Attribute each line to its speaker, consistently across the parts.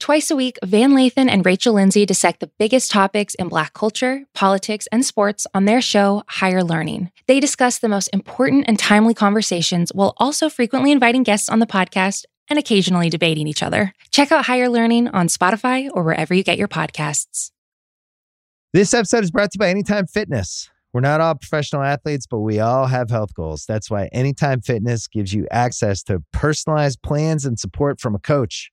Speaker 1: Twice a week, Van Lathan and Rachel Lindsay dissect the biggest topics in Black culture, politics, and sports on their show, Higher Learning. They discuss the most important and timely conversations while also frequently inviting guests on the podcast and occasionally debating each other. Check out Higher Learning on Spotify or wherever you get your podcasts.
Speaker 2: This episode is brought to you by Anytime Fitness. We're not all professional athletes, but we all have health goals. That's why Anytime Fitness gives you access to personalized plans and support from a coach.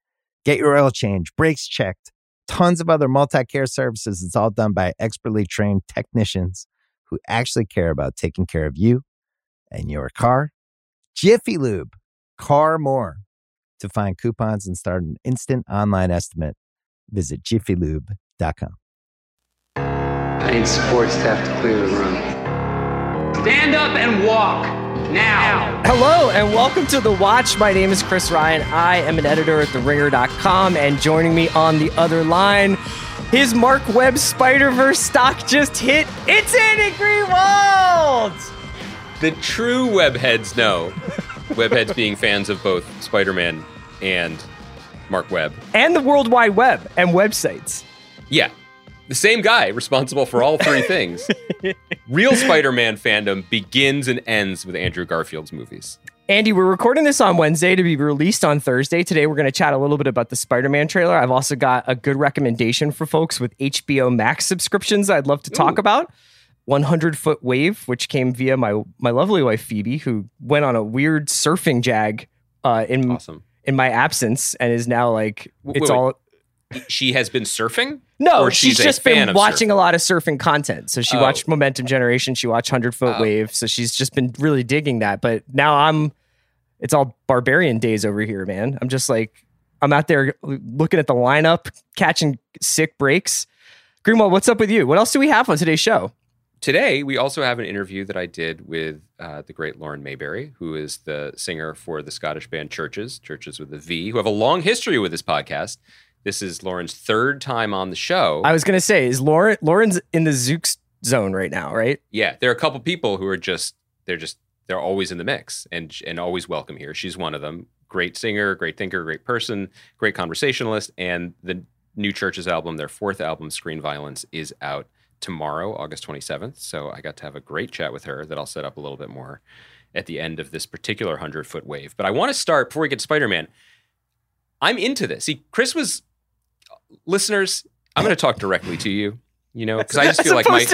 Speaker 2: Get your oil change, brakes checked, tons of other multi care services. It's all done by expertly trained technicians who actually care about taking care of you and your car. Jiffy Lube, car more. To find coupons and start an instant online estimate, visit jiffylube.com.
Speaker 3: I need support staff to clear the room. Stand up and walk now.
Speaker 4: Hello and welcome to The Watch. My name is Chris Ryan. I am an editor at TheRinger.com, and joining me on the other line, his Marc Webb Spider Verse stock just hit. It's Andy Greenwald.
Speaker 5: The true webheads know. webheads being fans of both Spider-Man and Marc Webb.
Speaker 4: And the World Wide Web and websites.
Speaker 5: Yeah. The same guy responsible for all three things. Real Spider-Man fandom begins and ends with Andrew Garfield's movies.
Speaker 4: Andy, we're recording this on Wednesday to be released on Thursday. Today, we're going to chat a little bit about the Spider Man trailer. I've also got a good recommendation for folks with HBO Max subscriptions I'd love to talk
Speaker 5: Ooh.
Speaker 4: about. 100 Foot Wave, which came via my, my lovely wife, Phoebe, who went on a weird surfing jag uh, in,
Speaker 5: Awesome.
Speaker 4: in my absence and is now like,
Speaker 5: Wait,
Speaker 4: it's
Speaker 5: wait.
Speaker 4: all.
Speaker 5: She has been surfing?
Speaker 4: No, she's,
Speaker 5: she's
Speaker 4: just been watching
Speaker 5: surfing?
Speaker 4: a lot of surfing content. So she
Speaker 5: Oh.
Speaker 4: watched Momentum Generation, she watched 100 Foot
Speaker 5: Oh.
Speaker 4: Wave. So she's just been really digging that. But now I'm, it's all barbarian days over here, man. I'm just like, I'm out there looking at the lineup, catching sick breaks. Greenwald, what's up with you? What else do we have on today's show?
Speaker 5: Today, we also have an interview that I did with uh, the great Lauren Mayberry, who is the singer for the Scottish band Chvrches, Chvrches with a V, who have a long history with this podcast. This is Lauren's third time on the show.
Speaker 4: I was gonna say, is Lauren Lauren's in the Zooks zone right now, right?
Speaker 5: yeah, there are a couple people who are just they're just they're always in the mix and and always welcome here. She's one of them. Great singer, great thinker, great person, great conversationalist, and the new Chvrches album, their fourth album, Screen Violence, is out tomorrow, August 27th. So I got to have a great chat with her that I'll set up a little bit more at the end of this particular 100 foot wave. But I want to start before we get to Spider Man. I'm into this. See, Chris was, listeners, I'm going to talk directly to you, you know, because I just feel like my,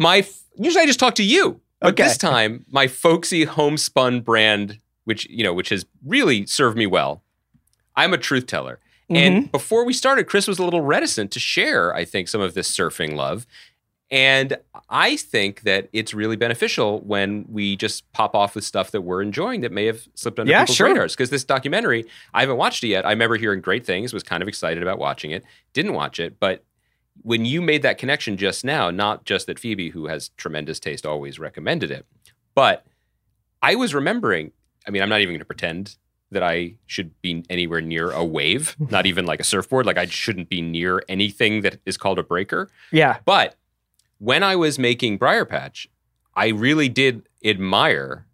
Speaker 5: my, usually I just talk to you. But
Speaker 4: Okay.
Speaker 5: this time, my folksy homespun brand, which, you know, which has really served me well, I'm a truth teller.
Speaker 4: Mm-hmm.
Speaker 5: And before we started, Chris was a little reticent to share, I think, some of this surfing love. And I think that it's really beneficial when we just pop off with stuff that we're enjoying that may have slipped under
Speaker 4: Yeah,
Speaker 5: people's
Speaker 4: sure.
Speaker 5: radars. Because this documentary, I haven't watched it yet. I remember hearing great things, was kind of excited about watching it, didn't watch it. But when you made that connection just now, not just that Phoebe, who has tremendous taste, always recommended it, but I was remembering, I mean, I'm not even going to pretend that I should be anywhere near a wave, not even like a surfboard. Like I shouldn't be near anything that is called a breaker.
Speaker 4: yeah.
Speaker 5: But when I was making Briarpatch, I really did admire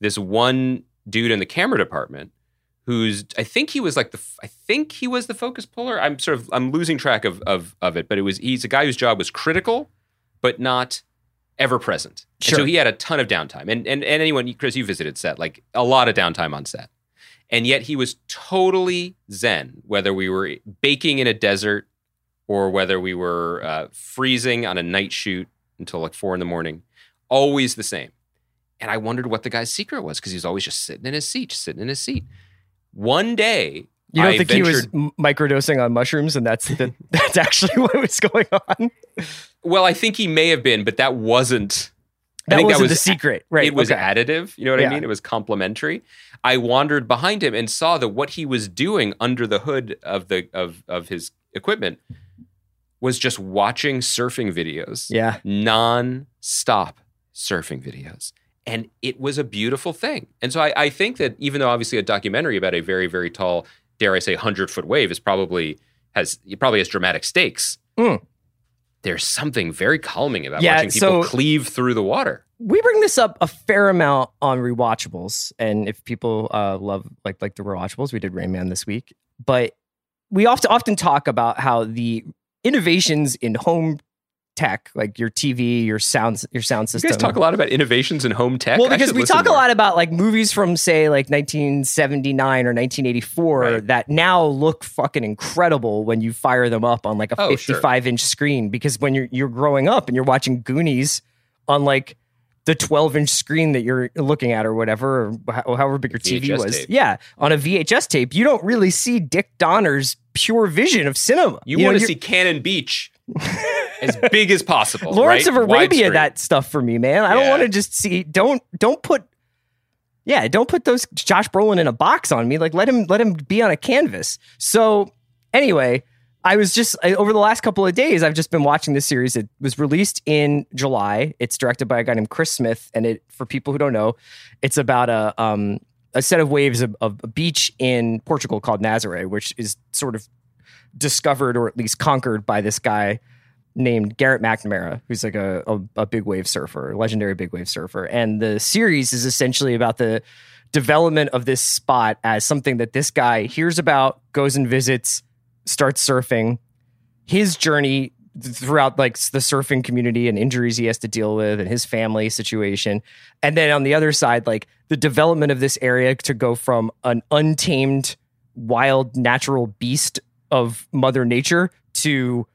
Speaker 5: this one dude in the camera department who's I think he was like the I think he was the focus puller. I'm sort of I'm losing track of of of it, but it was he's a guy whose job was critical but not ever present. And so he had a ton of downtime. And and and anyone Chris you visited set like a lot of downtime on set. And yet he was totally zen whether we were baking in a desert or whether we were uh, freezing on a night shoot until like four in the morning, always the same. And I wondered what the guy's secret was because he was always just sitting in his seat, just sitting in his seat. One day,
Speaker 4: You don't
Speaker 5: I
Speaker 4: think he was microdosing on mushrooms, and that's the, that's actually what was going on.
Speaker 5: well, I think he may have been, but that wasn't. I
Speaker 4: That
Speaker 5: think
Speaker 4: wasn't
Speaker 5: that was
Speaker 4: the secret, right?
Speaker 5: it was
Speaker 4: okay.
Speaker 5: additive. You know what
Speaker 4: Yeah.
Speaker 5: I mean? It was complementary. I wandered behind him and saw that what he was doing under the hood of the of of his equipment was just watching surfing videos.
Speaker 4: Yeah.
Speaker 5: Non-stop surfing videos. And it was a beautiful thing. And so I, I think that even though obviously a documentary about a very, very tall, dare I say, hundred foot wave is probably has it probably has dramatic stakes.
Speaker 4: Mm.
Speaker 5: There's something very calming about
Speaker 4: Yeah,
Speaker 5: watching people
Speaker 4: so-
Speaker 5: cleave through the water.
Speaker 4: we bring this up a fair amount on rewatchables, and if people uh, love like like the rewatchables, we did Rain Man this week. But we often often talk about how the innovations in home tech, like your TV, your sound, your sound system.
Speaker 5: You guys talk a lot about innovations in home tech.
Speaker 4: well, because we talk a lot about like movies from say like 1979 or 1984
Speaker 5: Right.
Speaker 4: that now look fucking incredible when you fire them up on like a
Speaker 5: Oh, sure.
Speaker 4: 55 inch screen. Because when you're you're growing up and you're watching Goonies on like the 12 inch screen that you're looking at or whatever, or however big your TV
Speaker 5: VHS
Speaker 4: was,
Speaker 5: tape.
Speaker 4: yeah, on a VHS tape, you don't really see Dick Donner's pure vision of cinema.
Speaker 5: You,
Speaker 4: know,
Speaker 5: want to see Cannon Beach as big as possible.
Speaker 4: Lawrence
Speaker 5: right?
Speaker 4: of Arabia,
Speaker 5: Widescreen.
Speaker 4: that stuff for me, man. I don't want to just see. Don't don't put. Yeah, don't put those Josh Brolin in a box on me. Like let him let him be on a canvas. So anyway, I was just I, over the last couple of days, I've just been watching this series. It was released in July. It's directed by a guy named Chris Smith, and it for people who don't know, it's about a um a set of waves of, of a beach in Portugal called Nazaré, which is sort of discovered or at least conquered by this guy named Garrett McNamara, who's like a, a, a big wave surfer, legendary big wave surfer. And the series is essentially about the development of this spot as something that this guy hears about, goes and visits, starts surfing. His journey throughout like the surfing community and injuries he has to deal with and his family situation. And then on the other side, like the development of this area to go from an untamed wild natural beast of mother nature to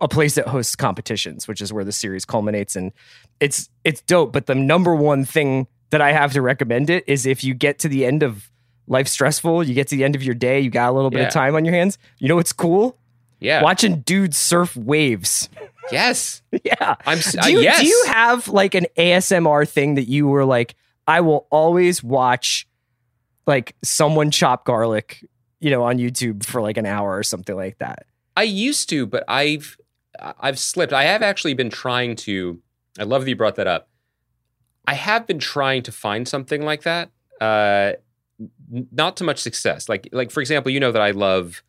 Speaker 4: a place that hosts competitions, which is where the series culminates. And it's it's dope. But the number one thing that I have to recommend it is if you get to the end of life stressful, you get to the end of your day, you got a little bit
Speaker 5: Yeah.
Speaker 4: of time on your hands. You know what's cool?
Speaker 5: Yeah.
Speaker 4: Watching dudes surf waves.
Speaker 5: Yes.
Speaker 4: yeah.
Speaker 5: I'm. s-
Speaker 4: Do
Speaker 5: uh,
Speaker 4: you,
Speaker 5: yes.
Speaker 4: do you have like an ASMR thing that you were like, I will always watch like someone chop garlic, you know, on YouTube for like an hour or something like that?
Speaker 5: I used to, but I've I've slipped. I have actually been trying to. I love that you brought that up. I have been trying to find something like that. Uh, not to much success. Like like for example, you know that I love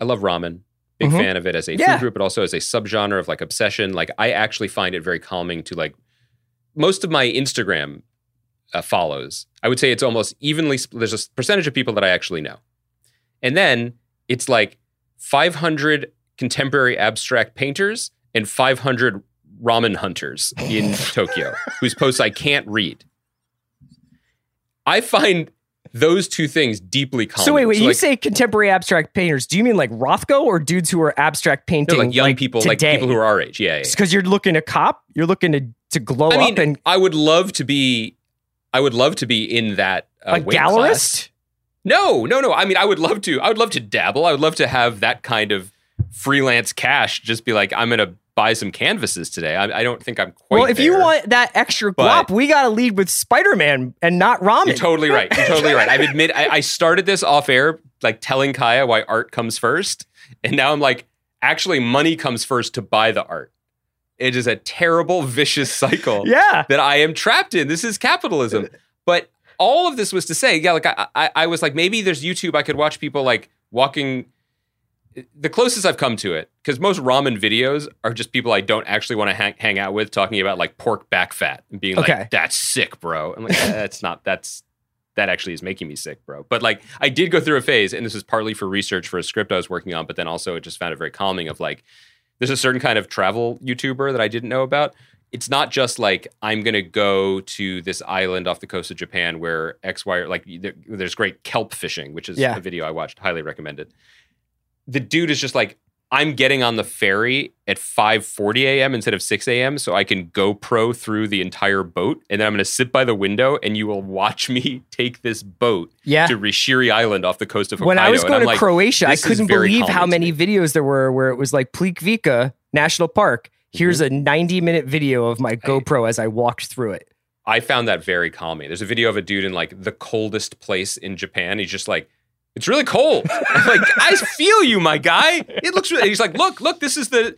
Speaker 5: I love ramen. Big
Speaker 4: Mhm.
Speaker 5: fan of it as a
Speaker 4: Yeah.
Speaker 5: food group, but also as a subgenre of like obsession. Like I actually find it very calming to like most of my Instagram uh, follows. I would say it's almost evenly. There's a percentage of people that I actually know, and then it's like 500 contemporary abstract painters and 500 ramen hunters in Tokyo whose posts I can't read. I find those two things deeply calming.
Speaker 4: So wait, wait, you
Speaker 5: like,
Speaker 4: say contemporary abstract painters. Do you mean like Rothko or dudes who are abstract
Speaker 5: no,
Speaker 4: painting?
Speaker 5: like young people, like people who are our age. Yeah, yeah. yeah.
Speaker 4: because you're looking to cop, you're looking to to glow
Speaker 5: I mean,
Speaker 4: up and
Speaker 5: I would love to be. I would love to be in that uh,
Speaker 4: a gallerist.
Speaker 5: class. No, no, no. I mean, I would love to. I would love to dabble. I would love to have that kind of freelance cash. Just be like, I'm to buy some canvases today. I, I don't think I'm quite.
Speaker 4: Well, if you want that extra guap, we got to lead with Spider Man and not ramen.
Speaker 5: You're totally right. You're totally right. I've admit I, I started this off air, like telling Kaya why art comes first, and now I'm like, actually, money comes first to buy the art. It is a terrible, vicious cycle
Speaker 4: yeah.
Speaker 5: that I am trapped in. This is capitalism. But all of this was to say, yeah, like I, I, I was like, maybe there's YouTube. I could watch people like walking. The closest I've come to it, because most ramen videos are just people I don't actually want to hang, hang out with, talking about like pork back fat and being
Speaker 4: Okay.
Speaker 5: like, "That's sick, bro." I'm like, "Eh, "That's not. That's that actually is making me sick, bro." But like, I did go through a phase, and this is partly for research for a script I was working on, but then also it just found it very calming. Of like, there's a certain kind of travel YouTuber that I didn't know about. It's not just like I'm gonna go to this island off the coast of Japan where X, Y, like there- there's great kelp fishing, which is
Speaker 4: Yeah.
Speaker 5: a video I watched, highly recommended. The dude is just like, I'm getting on the ferry at 5:40 a.m. instead of 6 a.m. so I can GoPro through the entire boat, and then I'm going to sit by the window, and you will watch me take this boat
Speaker 4: Yeah.
Speaker 5: to Rishiri Island off the coast of Hokkaido.
Speaker 4: when I was going to
Speaker 5: like,
Speaker 4: Croatia, I couldn't believe how many videos there were where it was like Plikvika National Park. Here's
Speaker 5: Mm-hmm.
Speaker 4: a 90 minute video of my GoPro as I walked through it.
Speaker 5: I found that very calming. There's a video of a dude in like the coldest place in Japan. He's just like, it's really cold. I'm like, I feel you, my guy. It looks really. He's like, look, look, this is the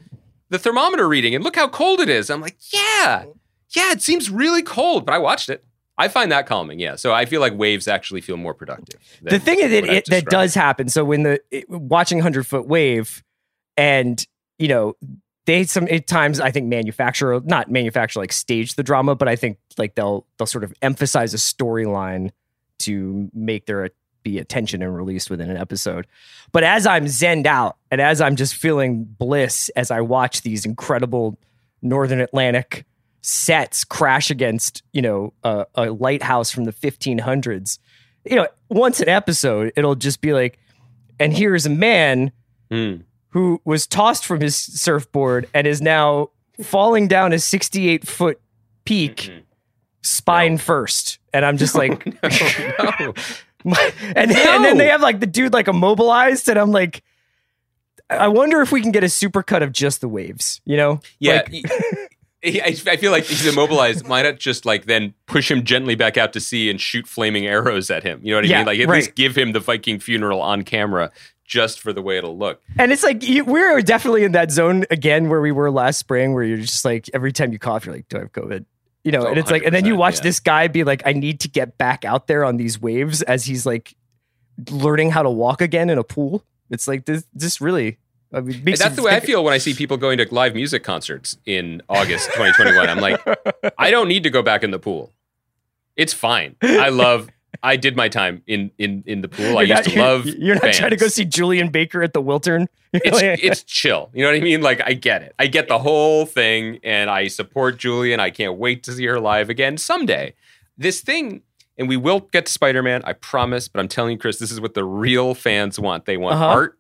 Speaker 5: the thermometer reading, and look how cold it is. I'm like, yeah, yeah, it seems really cold, but I watched it. I find that calming. Yeah, so I feel like waves actually feel more productive.
Speaker 4: the thing is that it, that does happen. So when the it, watching hundred foot wave, and you know they some at times I think manufacture not manufacture like stage the drama, but I think like they'll they'll sort of emphasize a storyline to make there be attention and released within an episode. But as I'm zenned out and as I'm just feeling bliss as I watch these incredible Northern Atlantic sets crash against you know a, a lighthouse from the 1500s you know once an episode it'll just be like and here's a man
Speaker 5: Mm.
Speaker 4: who was tossed from his surfboard and is now falling down a 68 foot peak
Speaker 5: Mhm.
Speaker 4: spine
Speaker 5: No.
Speaker 4: first and i'm just like
Speaker 5: no, no.
Speaker 4: my- and, then, and then they have like the dude like immobilized and i'm like i wonder if we can get a super cut of just the waves you know
Speaker 5: Yeah.
Speaker 4: Like-
Speaker 5: I feel like he's immobilized. Why not just like then push him gently back out to sea and shoot flaming arrows at him? You know what I
Speaker 4: Yeah,
Speaker 5: mean? Like at
Speaker 4: right.
Speaker 5: least give him the Viking funeral on camera just for the way it'll look.
Speaker 4: And it's like you, we're definitely in that zone again where we were last spring, where you're just like every time you cough, you're like, "Do I have COVID?" You know, and it's like, and then you watch
Speaker 5: yeah.
Speaker 4: this guy be like, "I need to get back out there on these waves," as he's like learning how to walk again in a pool. It's like this, this really. I mean,
Speaker 5: that's the way I feel when I see people going to live music concerts in August 2021. I'm like, I don't need to go back in the pool. It's fine. I love. I did my time in in in the pool. I
Speaker 4: You're
Speaker 5: used
Speaker 4: not-
Speaker 5: to
Speaker 4: you're-
Speaker 5: love.
Speaker 4: You're not trying to go see Julien Baker at the Wiltern.
Speaker 5: it's it's chill. You know what I mean? Like I get it. I get the whole thing, and I support Julien. I can't wait to see her live again someday. This thing, and we will get to Spider Man. I promise. But I'm telling you, Chris, this is what the real fans want. They want
Speaker 4: Uh-huh.
Speaker 5: art.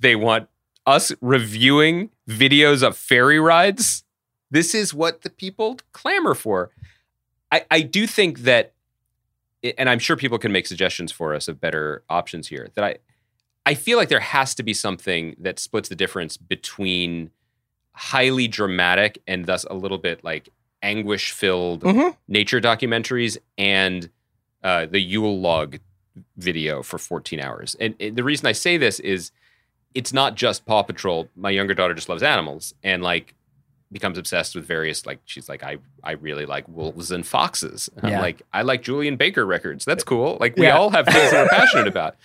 Speaker 5: They want us reviewing videos of ferry rides. This is what the people clamor for. I, I do think that, and I'm sure people can make suggestions for us of better options here. That I, I feel like there has to be something that splits the difference between highly dramatic and thus a little bit like anguish filled
Speaker 4: Mhm.
Speaker 5: nature documentaries and uh, the Yule log video for 14 hours. And, and the reason I say this is it's not just Paw Patrol. My younger daughter just loves animals and like becomes obsessed with various like she's like I I really like wolves and foxes. And
Speaker 4: Yeah.
Speaker 5: I'm like I like Julien Baker records. That's cool. Like we
Speaker 4: Yeah.
Speaker 5: all have things that we're passionate about.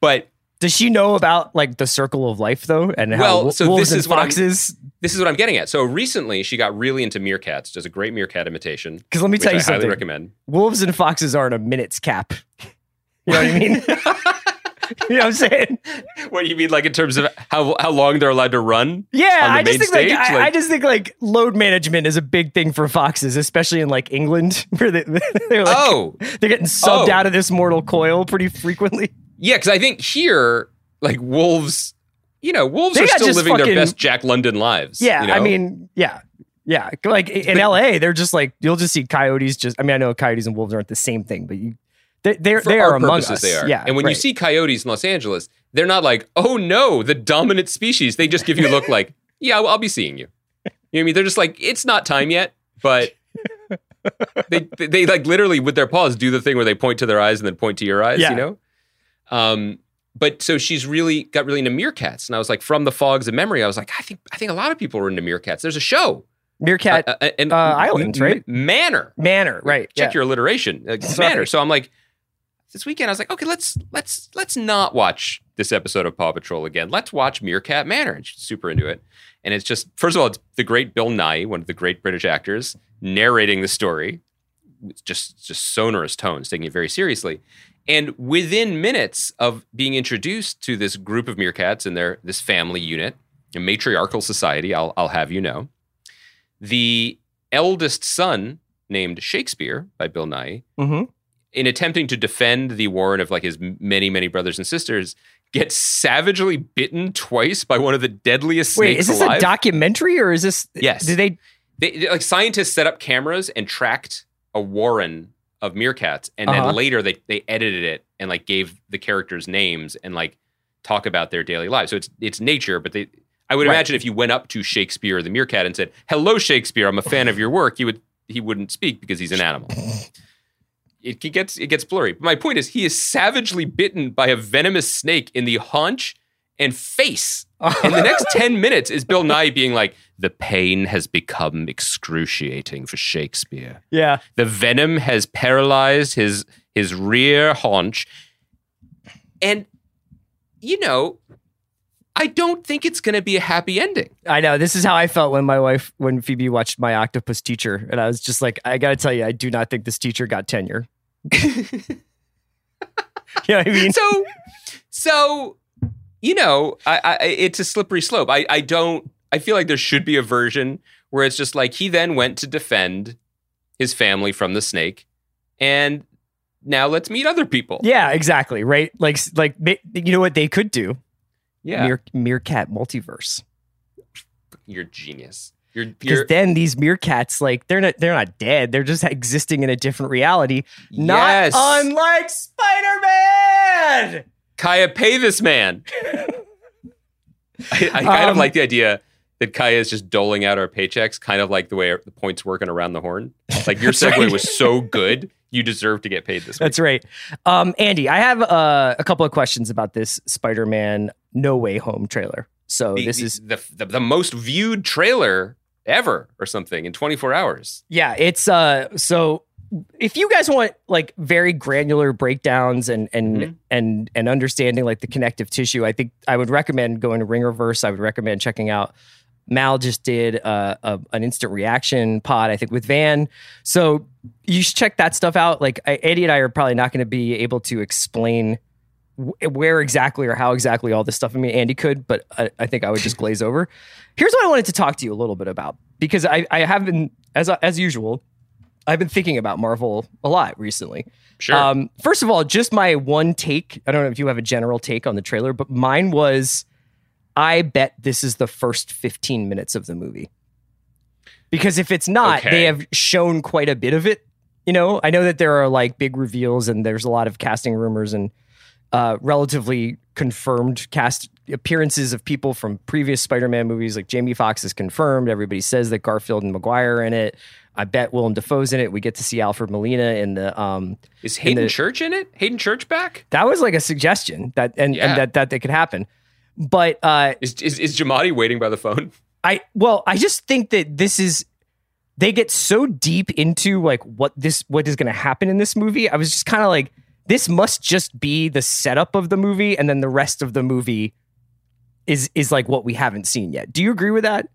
Speaker 5: But
Speaker 4: Does she know about like the circle of life though, and how
Speaker 5: Well, so
Speaker 4: wolves
Speaker 5: this
Speaker 4: and
Speaker 5: is what
Speaker 4: foxes?
Speaker 5: this is what I'm getting at. So recently she got really into meerkats. Does a great meerkat imitation.
Speaker 4: Because let me tell
Speaker 5: I
Speaker 4: you
Speaker 5: highly
Speaker 4: something.
Speaker 5: recommend.
Speaker 4: wolves and foxes aren't a minute's cap. You know what I mean? you know what I'm saying?
Speaker 5: what do you mean, like in terms of how how long they're allowed to run?
Speaker 4: Yeah, I just think like,
Speaker 5: stage,
Speaker 4: I, I
Speaker 5: like-
Speaker 4: just think like load management is a big thing for foxes, especially in like England, where they, they're like
Speaker 5: Oh,
Speaker 4: they're getting subbed
Speaker 5: Oh.
Speaker 4: out of this mortal coil pretty frequently.
Speaker 5: yeah, because I think here, like wolves, you know, wolves
Speaker 4: They
Speaker 5: are still living their best Jack London lives.
Speaker 4: Yeah,
Speaker 5: you
Speaker 4: I mean, yeah, yeah. Like in LA, they're just like you'll just see coyotes. Just I mean, I know coyotes and wolves aren't the same thing, but you they they're, they are among us.
Speaker 5: they are.
Speaker 4: Yeah,
Speaker 5: and when you see coyotes in Los Angeles, they're not like, oh no, the dominant species. They just give you a look like, yeah, I'll, I'll be seeing you. You know what I mean? They're just like, it's not time yet, but they, they they like literally with their paws do the thing where they point to their eyes and then point to your eyes.
Speaker 4: Yeah.
Speaker 5: You know. Um, but so she's really got really into meerkats, and I was like, from the fogs of memory, I was like, I think I think a lot of people are into meerkats. There's a show,
Speaker 4: meerkat
Speaker 5: uh, uh, and
Speaker 4: uh, Island, right?
Speaker 5: Manor.
Speaker 4: manor, right?
Speaker 5: Check
Speaker 4: yeah.
Speaker 5: your alliteration.
Speaker 4: Sorry.
Speaker 5: manner. So I'm like, this weekend I was like, okay, let's let's let's not watch this episode of Paw Patrol again. Let's watch Meerkat Manor. And she's super into it. And it's just first of all, it's the great Bill Nighy, one of the great British actors, narrating the story. Just just sonorous tones, taking it very seriously. And within minutes of being introduced to this group of meerkats and their this family unit, a matriarchal society, I'll I'll have you know, the eldest son named Shakespeare by Bill Nighy
Speaker 4: Mhm.
Speaker 5: In attempting to defend the Warren of like his many many brothers and sisters gets savagely bitten twice by one of the deadliest snakes
Speaker 4: Wait, is this
Speaker 5: alive.
Speaker 4: a documentary or is this?
Speaker 5: Yes.
Speaker 4: Did they?
Speaker 5: they, they- like scientists set up cameras and tracked a warren of meerkats and
Speaker 4: Uh-huh.
Speaker 5: then later they, they edited it and like gave the characters names and like talk about their daily lives so it's it's nature but they i would
Speaker 4: Right.
Speaker 5: imagine if you went up to shakespeare the meerkat and said hello shakespeare i'm a fan of your work he would he wouldn't speak because he's an animal it gets it gets blurry but my point is he is savagely bitten by a venomous snake in the haunch and face and the next 10 minutes is Bill Nighy being like, the pain has become excruciating for Shakespeare.
Speaker 4: Yeah.
Speaker 5: The venom has paralyzed his his rear haunch. And you know, I don't think it's gonna be a happy ending.
Speaker 4: I know. This is how I felt when my wife, when Phoebe watched my octopus teacher, and I was just like, I got to tell you, I do not think this teacher got tenure. you know what I mean?
Speaker 5: So so you know, I, I it's a slippery slope. I, I don't I feel like there should be a version where it's just like he then went to defend his family from the snake and now let's meet other people.
Speaker 4: Yeah, exactly. Right. Like, like you know what they could do?
Speaker 5: Yeah.
Speaker 4: Meer, meerkat multiverse.
Speaker 5: You're genius. You're,
Speaker 4: Because then these meerkats, like, they're not they're not dead. They're just existing in a different reality. Not
Speaker 5: yes.
Speaker 4: unlike Spider Man.
Speaker 5: Kaya, pay this man. I, I kind of
Speaker 4: Um,
Speaker 5: like the idea that Kaya is just doling out our paychecks, kind of like the way the points working around the horn. Like your segue
Speaker 4: right.
Speaker 5: was so good, you deserve to get paid this week.
Speaker 4: That's right. Um, Andy, I have uh, a couple of questions about this Spider Man No Way Home trailer. So
Speaker 5: The-
Speaker 4: this is
Speaker 5: the, the the most viewed trailer ever, or something, in 24 hours.
Speaker 4: Yeah, it's uh so if you guys want like very granular breakdowns and and
Speaker 5: Mhm.
Speaker 4: and and understanding like the connective tissue, I think I would recommend going to Ringerverse. I would recommend checking out Mal just did uh, a, an instant reaction pod, I think, with Van. So you should check that stuff out. Like I, Eddie and I are probably not going to be able to explain wh- where exactly or how exactly all this stuff. I mean, Andy could, but I, I think I would just glaze over. Here's what I wanted to talk to you a little bit about because I, I have been, as as usual, I've been thinking about Marvel a lot recently.
Speaker 5: Sure.
Speaker 4: Um, first of all, just my one take. I don't know if you have a general take on the trailer, but mine was I bet this is the first 15 minutes of the movie. Because if it's not,
Speaker 5: Okay.
Speaker 4: they have shown quite a bit of it. You know, I know that there are like big reveals and there's a lot of casting rumors and uh, relatively confirmed cast appearances of people from previous Spider-Man movies. Like Jamie Foxx is confirmed. Everybody says that Garfield and Maguire are in it. I bet Willem Dafoe's in it. We get to see Alfred Molina in the um,
Speaker 5: is Haden
Speaker 4: the-
Speaker 5: Church in it? Haden Church back?
Speaker 4: that was like a suggestion that and,
Speaker 5: Yeah.
Speaker 4: and that that that could happen. But uh
Speaker 5: Is, is is Jamadi waiting by the phone?
Speaker 4: I well, I just think that this is they get so deep into like what this what is going to happen in this movie. I was just kind of like this must just be the setup of the movie and then the rest of the movie is is like what we haven't seen yet. Do you agree with that?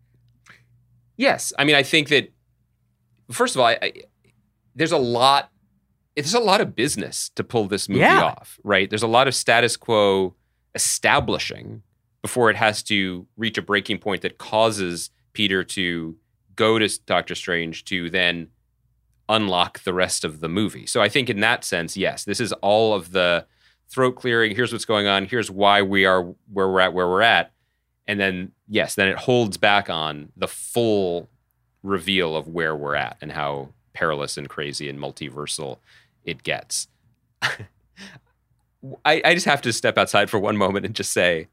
Speaker 5: Yes. I mean, I think that first of all, I, I, there's a lot. There's a lot of business to pull this movie
Speaker 4: Yeah.
Speaker 5: off, right? There's a lot of status quo establishing before it has to reach a breaking point that causes Peter to go to Doctor Strange to then unlock the rest of the movie. So I think in that sense, yes, this is all of the throat clearing. Here's what's going on. Here's why we are where we're at, where we're at. And then, yes, then it holds back on the full reveal of where we're at and how perilous and crazy and multiversal it gets. I, I just have to step outside for one moment and just say,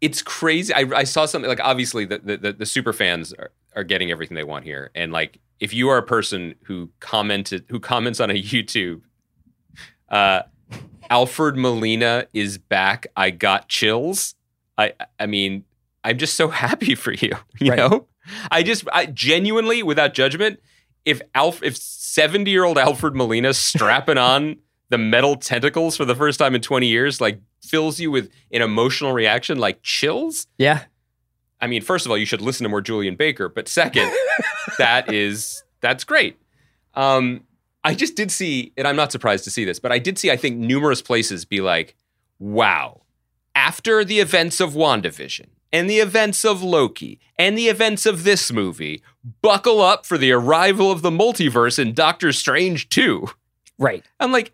Speaker 5: it's crazy. I, I saw something like obviously the, the, the, super fans are, are getting everything they want here. And like, if you are a person who commented, who comments on a YouTube, uh, Alfred Molina is back. I got chills. I, I mean, I'm just so happy for you. You
Speaker 4: Right.
Speaker 5: know, I just, I genuinely, without judgment, if Alf, if 70 year old Alfred Molina strapping on the metal tentacles for the first time in 20 years, like fills you with an emotional reaction, like chills.
Speaker 4: Yeah.
Speaker 5: I mean, first of all, you should listen to more Julien Baker, but second, that is that's great. Um, I just did see, and I'm not surprised to see this, but I did see, I think, numerous places be like, wow, after the events of WandaVision and the events of Loki and the events of this movie, buckle up for the arrival of the multiverse in Doctor Strange 2.
Speaker 4: Right.
Speaker 5: I'm like,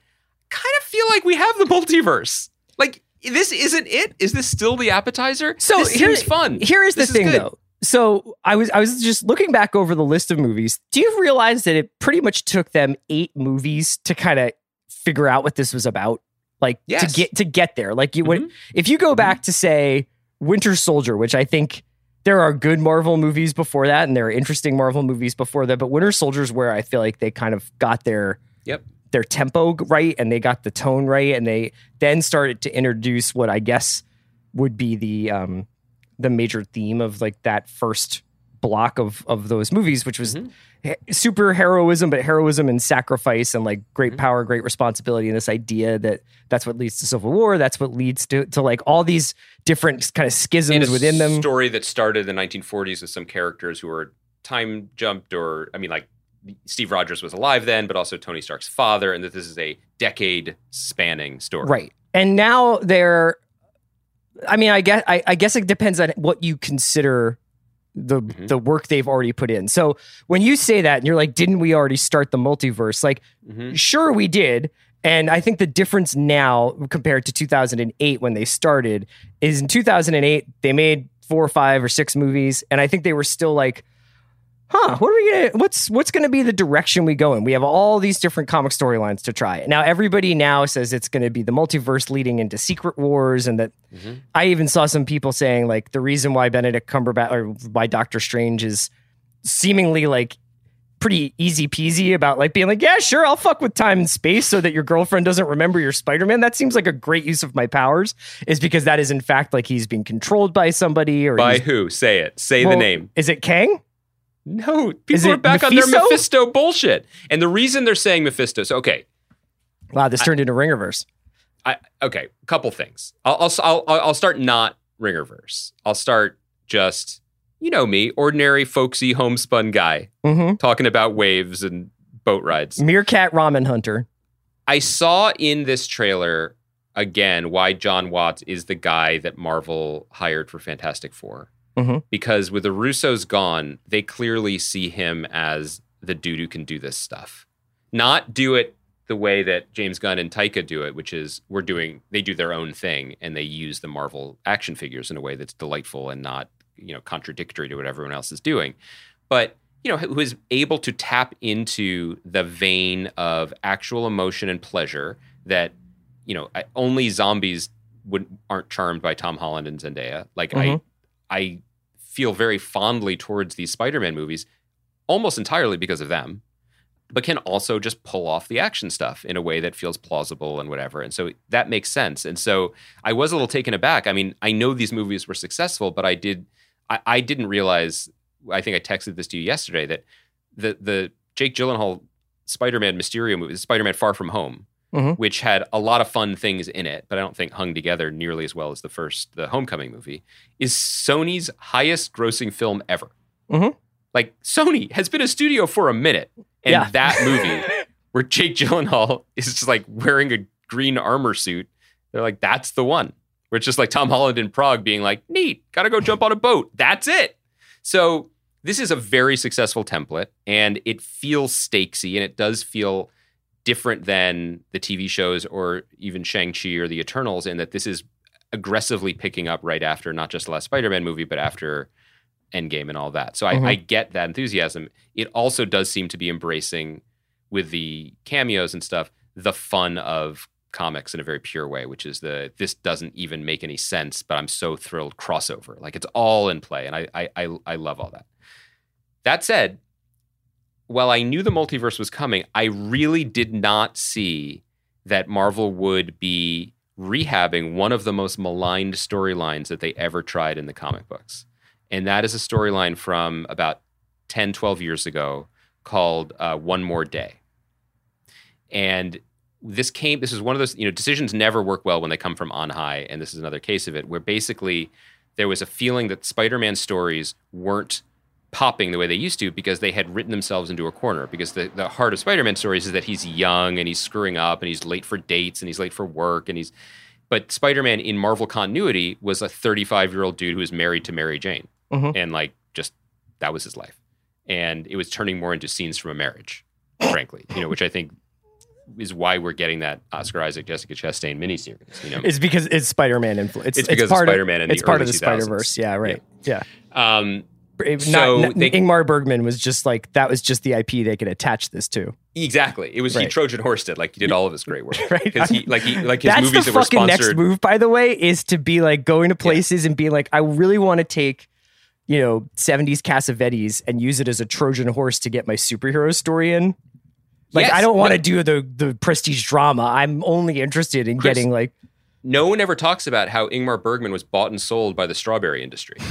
Speaker 5: kind of feel like we have the multiverse. Like, this isn't it. Is this still the appetizer?
Speaker 4: So
Speaker 5: this
Speaker 4: here-
Speaker 5: seems fun.
Speaker 4: Here is the
Speaker 5: This
Speaker 4: thing,
Speaker 5: good.
Speaker 4: though. So I was I was just looking back over the list of movies. Do you realize that it pretty much took them eight movies to kind of figure out what this was about? Like
Speaker 5: Yes.
Speaker 4: to get to get there. Like you would if you go back to say Winter Soldier, which I think there are good Marvel movies before that, and there are interesting Marvel movies before that, but Winter Soldier is where I feel like they kind of got their
Speaker 5: Yep.
Speaker 4: their tempo right and they got the tone right and they then started to introduce what I guess would be the um the major theme of like that first block of of those movies which was mm-hmm. he- super heroism but heroism and sacrifice and like great mm-hmm. power great responsibility and this idea that that's what leads to civil war that's what leads to to like all these different kind of schisms within them.
Speaker 5: story that started in the 1940s with some characters who were time jumped or i mean like steve rogers was alive then but also tony stark's father and that this is a decade spanning story.
Speaker 4: Right. And now they're I mean, I guess I, I guess it depends on what you consider the
Speaker 5: Mhm.
Speaker 4: the work they've already put in. So when you say that and you're like, didn't we already start the multiverse? Like,
Speaker 5: Mhm.
Speaker 4: sure we did. And I think the difference now compared to 2008 when they started is in 2008 they made four or five or six movies, and I think they were still like, huh, what are we gonna what's what's gonna be the direction we go in? We have all these different comic storylines to try. Now everybody now says it's gonna be the multiverse leading into Secret Wars, and that
Speaker 5: Mhm.
Speaker 4: I even saw some people saying like the reason why Benedict Cumberbatch or why Doctor Strange is seemingly like pretty easy peasy about like being like, yeah, sure, I'll fuck with time and space so that your girlfriend doesn't remember your Spider Man. That seems like a great use of my powers, is because that is in fact like he's being controlled by somebody or
Speaker 5: by who say it say
Speaker 4: well,
Speaker 5: the name
Speaker 4: Is it Kang?
Speaker 5: No people are back on their
Speaker 4: Mephisto?
Speaker 5: mephisto bullshit and the reason they're saying mephisto so okay
Speaker 4: Wow, this turned into Ringerverse.
Speaker 5: I okay, a couple things. I'll I'll I'll, I'll start not Ringerverse. I'll start just you know me, ordinary folksy homespun guy
Speaker 4: Mm-hmm.
Speaker 5: talking about waves and boat rides.
Speaker 4: Meerkat Ramen Hunter.
Speaker 5: I saw in this trailer again why John Watts is the guy that Marvel hired for Fantastic 4
Speaker 4: Mhm.
Speaker 5: Because with the Russos gone, they clearly see him as the dude who can do this stuff. Not do it the way that James Gunn and Taika do it, which is we're doing they do their own thing and they use the Marvel action figures in a way that's delightful and not, you know, contradictory to what everyone else is doing. But you know, who is able to tap into the vein of actual emotion and pleasure that, you know, I, only zombies would aren't charmed by Tom Holland and Zendaya. Like
Speaker 4: Mhm.
Speaker 5: I, I feel very fondly towards these Spider-Man movies, almost entirely because of them, but can also just pull off the action stuff in a way that feels plausible and whatever. And so that makes sense. And so I was a little taken aback. I mean, I know these movies were successful, but I did, I, I didn't realize I think I texted this to you yesterday that the the Jake Gyllenhaal Spider-Man Mysterio movie, Spider-Man Far From Home,
Speaker 4: Mhm.
Speaker 5: which had a lot of fun things in it, but I don't think hung together nearly as well as the first, the Homecoming movie, is Sony's highest grossing film ever.
Speaker 4: Mhm.
Speaker 5: Like Sony has been a studio for a minute, and
Speaker 4: Yeah.
Speaker 5: that movie where Jake Gyllenhaal is just like wearing a green armor suit, they're like, that's the one. Where it's just like Tom Holland in Prague being like, neat, gotta go jump on a boat. That's it. So this is a very successful template and it feels stakesy and it does feel different than the TV shows or even Shang-Chi or the Eternals in that this is aggressively picking up right after not just the last Spider-Man movie, but after Endgame and all that. So I,
Speaker 4: Mhm.
Speaker 5: I get that enthusiasm. It also does seem to be embracing with the cameos and stuff, the fun of comics in a very pure way, which is the this doesn't even make any sense, but I'm so thrilled crossover. Like it's all in play, and I I I, I love all that. That said, while I knew the multiverse was coming, I really did not see that Marvel would be rehabbing one of the most maligned storylines that they ever tried in the comic books. And that is a storyline from about 10, 12 years ago called uh, One More Day. And this came, this is one of those, you know, decisions never work well when they come from on high. And this is another case of it where basically there was a feeling that Spider Man stories weren't popping the way they used to because they had written themselves into a corner. Because the, the heart of Spider Man stories is that he's young and he's screwing up and he's late for dates and he's late for work and he's. But Spider Man in Marvel continuity was a 35 year old dude who was married to Mary Jane.
Speaker 4: Mhm.
Speaker 5: And like, just that was his life. And it was turning more into scenes from a marriage, frankly, you know, which I think is why we're getting that Oscar Isaac Jessica Chastain miniseries. You know,
Speaker 4: It's because it's Spider-Man influence. It's,
Speaker 5: It's because of
Speaker 4: part
Speaker 5: Spider-Man in
Speaker 4: It's
Speaker 5: the
Speaker 4: part of the
Speaker 5: 2000s.
Speaker 4: Spider Verse. Yeah, right. Yeah.
Speaker 5: um,
Speaker 4: It-
Speaker 5: So
Speaker 4: not, not-
Speaker 5: they-
Speaker 4: Ingmar Bergman was just like that was just the IP they could attach this to.
Speaker 5: exactly. It was he Trojan horsed it like he did all of his great work.
Speaker 4: Right.
Speaker 5: Because he like he like his
Speaker 4: That's
Speaker 5: movies
Speaker 4: the
Speaker 5: that were
Speaker 4: fucking next move, by the way, is to be like going to places and being like, I really want to take, you know, 70s Cassavetes and use it as a Trojan horse to get my superhero story in. Like,
Speaker 5: Yes.
Speaker 4: I don't want to
Speaker 5: No.
Speaker 4: do the the prestige drama. I'm only interested in
Speaker 5: Chris,
Speaker 4: getting like
Speaker 5: No one ever talks about how Ingmar Bergman was bought and sold by the strawberry industry.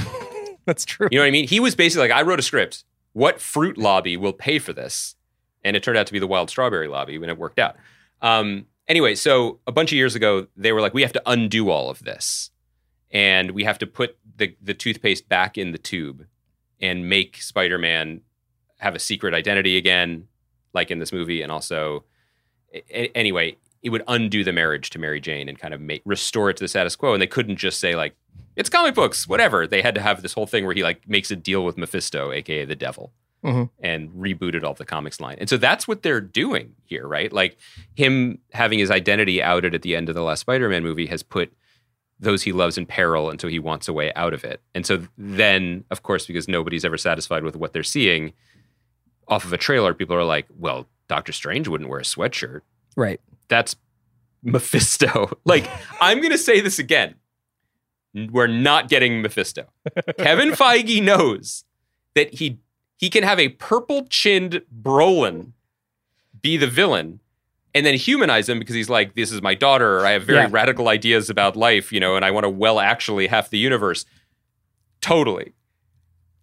Speaker 4: that's true.
Speaker 5: You know what I mean? He was basically like, I wrote a script. What fruit lobby will pay for this? And it turned out to be the wild strawberry lobby when it worked out. Um, anyway, so a bunch of years ago, they were like, we have to undo all of this. And we have to put the, the toothpaste back in the tube and make Spider Man have a secret identity again, like in this movie. And also, a- anyway, it would undo the marriage to Mary Jane and kind of make restore it to the status quo. And they couldn't just say, like, it's comic books, whatever. They had to have this whole thing where he like makes a deal with Mephisto, aka the devil,
Speaker 4: Mhm.
Speaker 5: and rebooted all the comics line. And so that's what they're doing here, right? Like him having his identity outed at the end of the last Spider-Man movie has put those he loves in peril, and so he wants a way out of it. And so then, of course, because nobody's ever satisfied with what they're seeing off of a trailer, people are like, "Well, Doctor Strange wouldn't wear a sweatshirt."
Speaker 4: Right.
Speaker 5: that's Mephisto. like, I'm going to say this again. We're not getting Mephisto. Kevin Feige knows that he he can have a purple-chinned Brolin be the villain and then humanize him because he's like, this is my daughter, I have very
Speaker 4: Yeah.
Speaker 5: radical ideas about life, you know, and I want to well actually half the universe. Totally.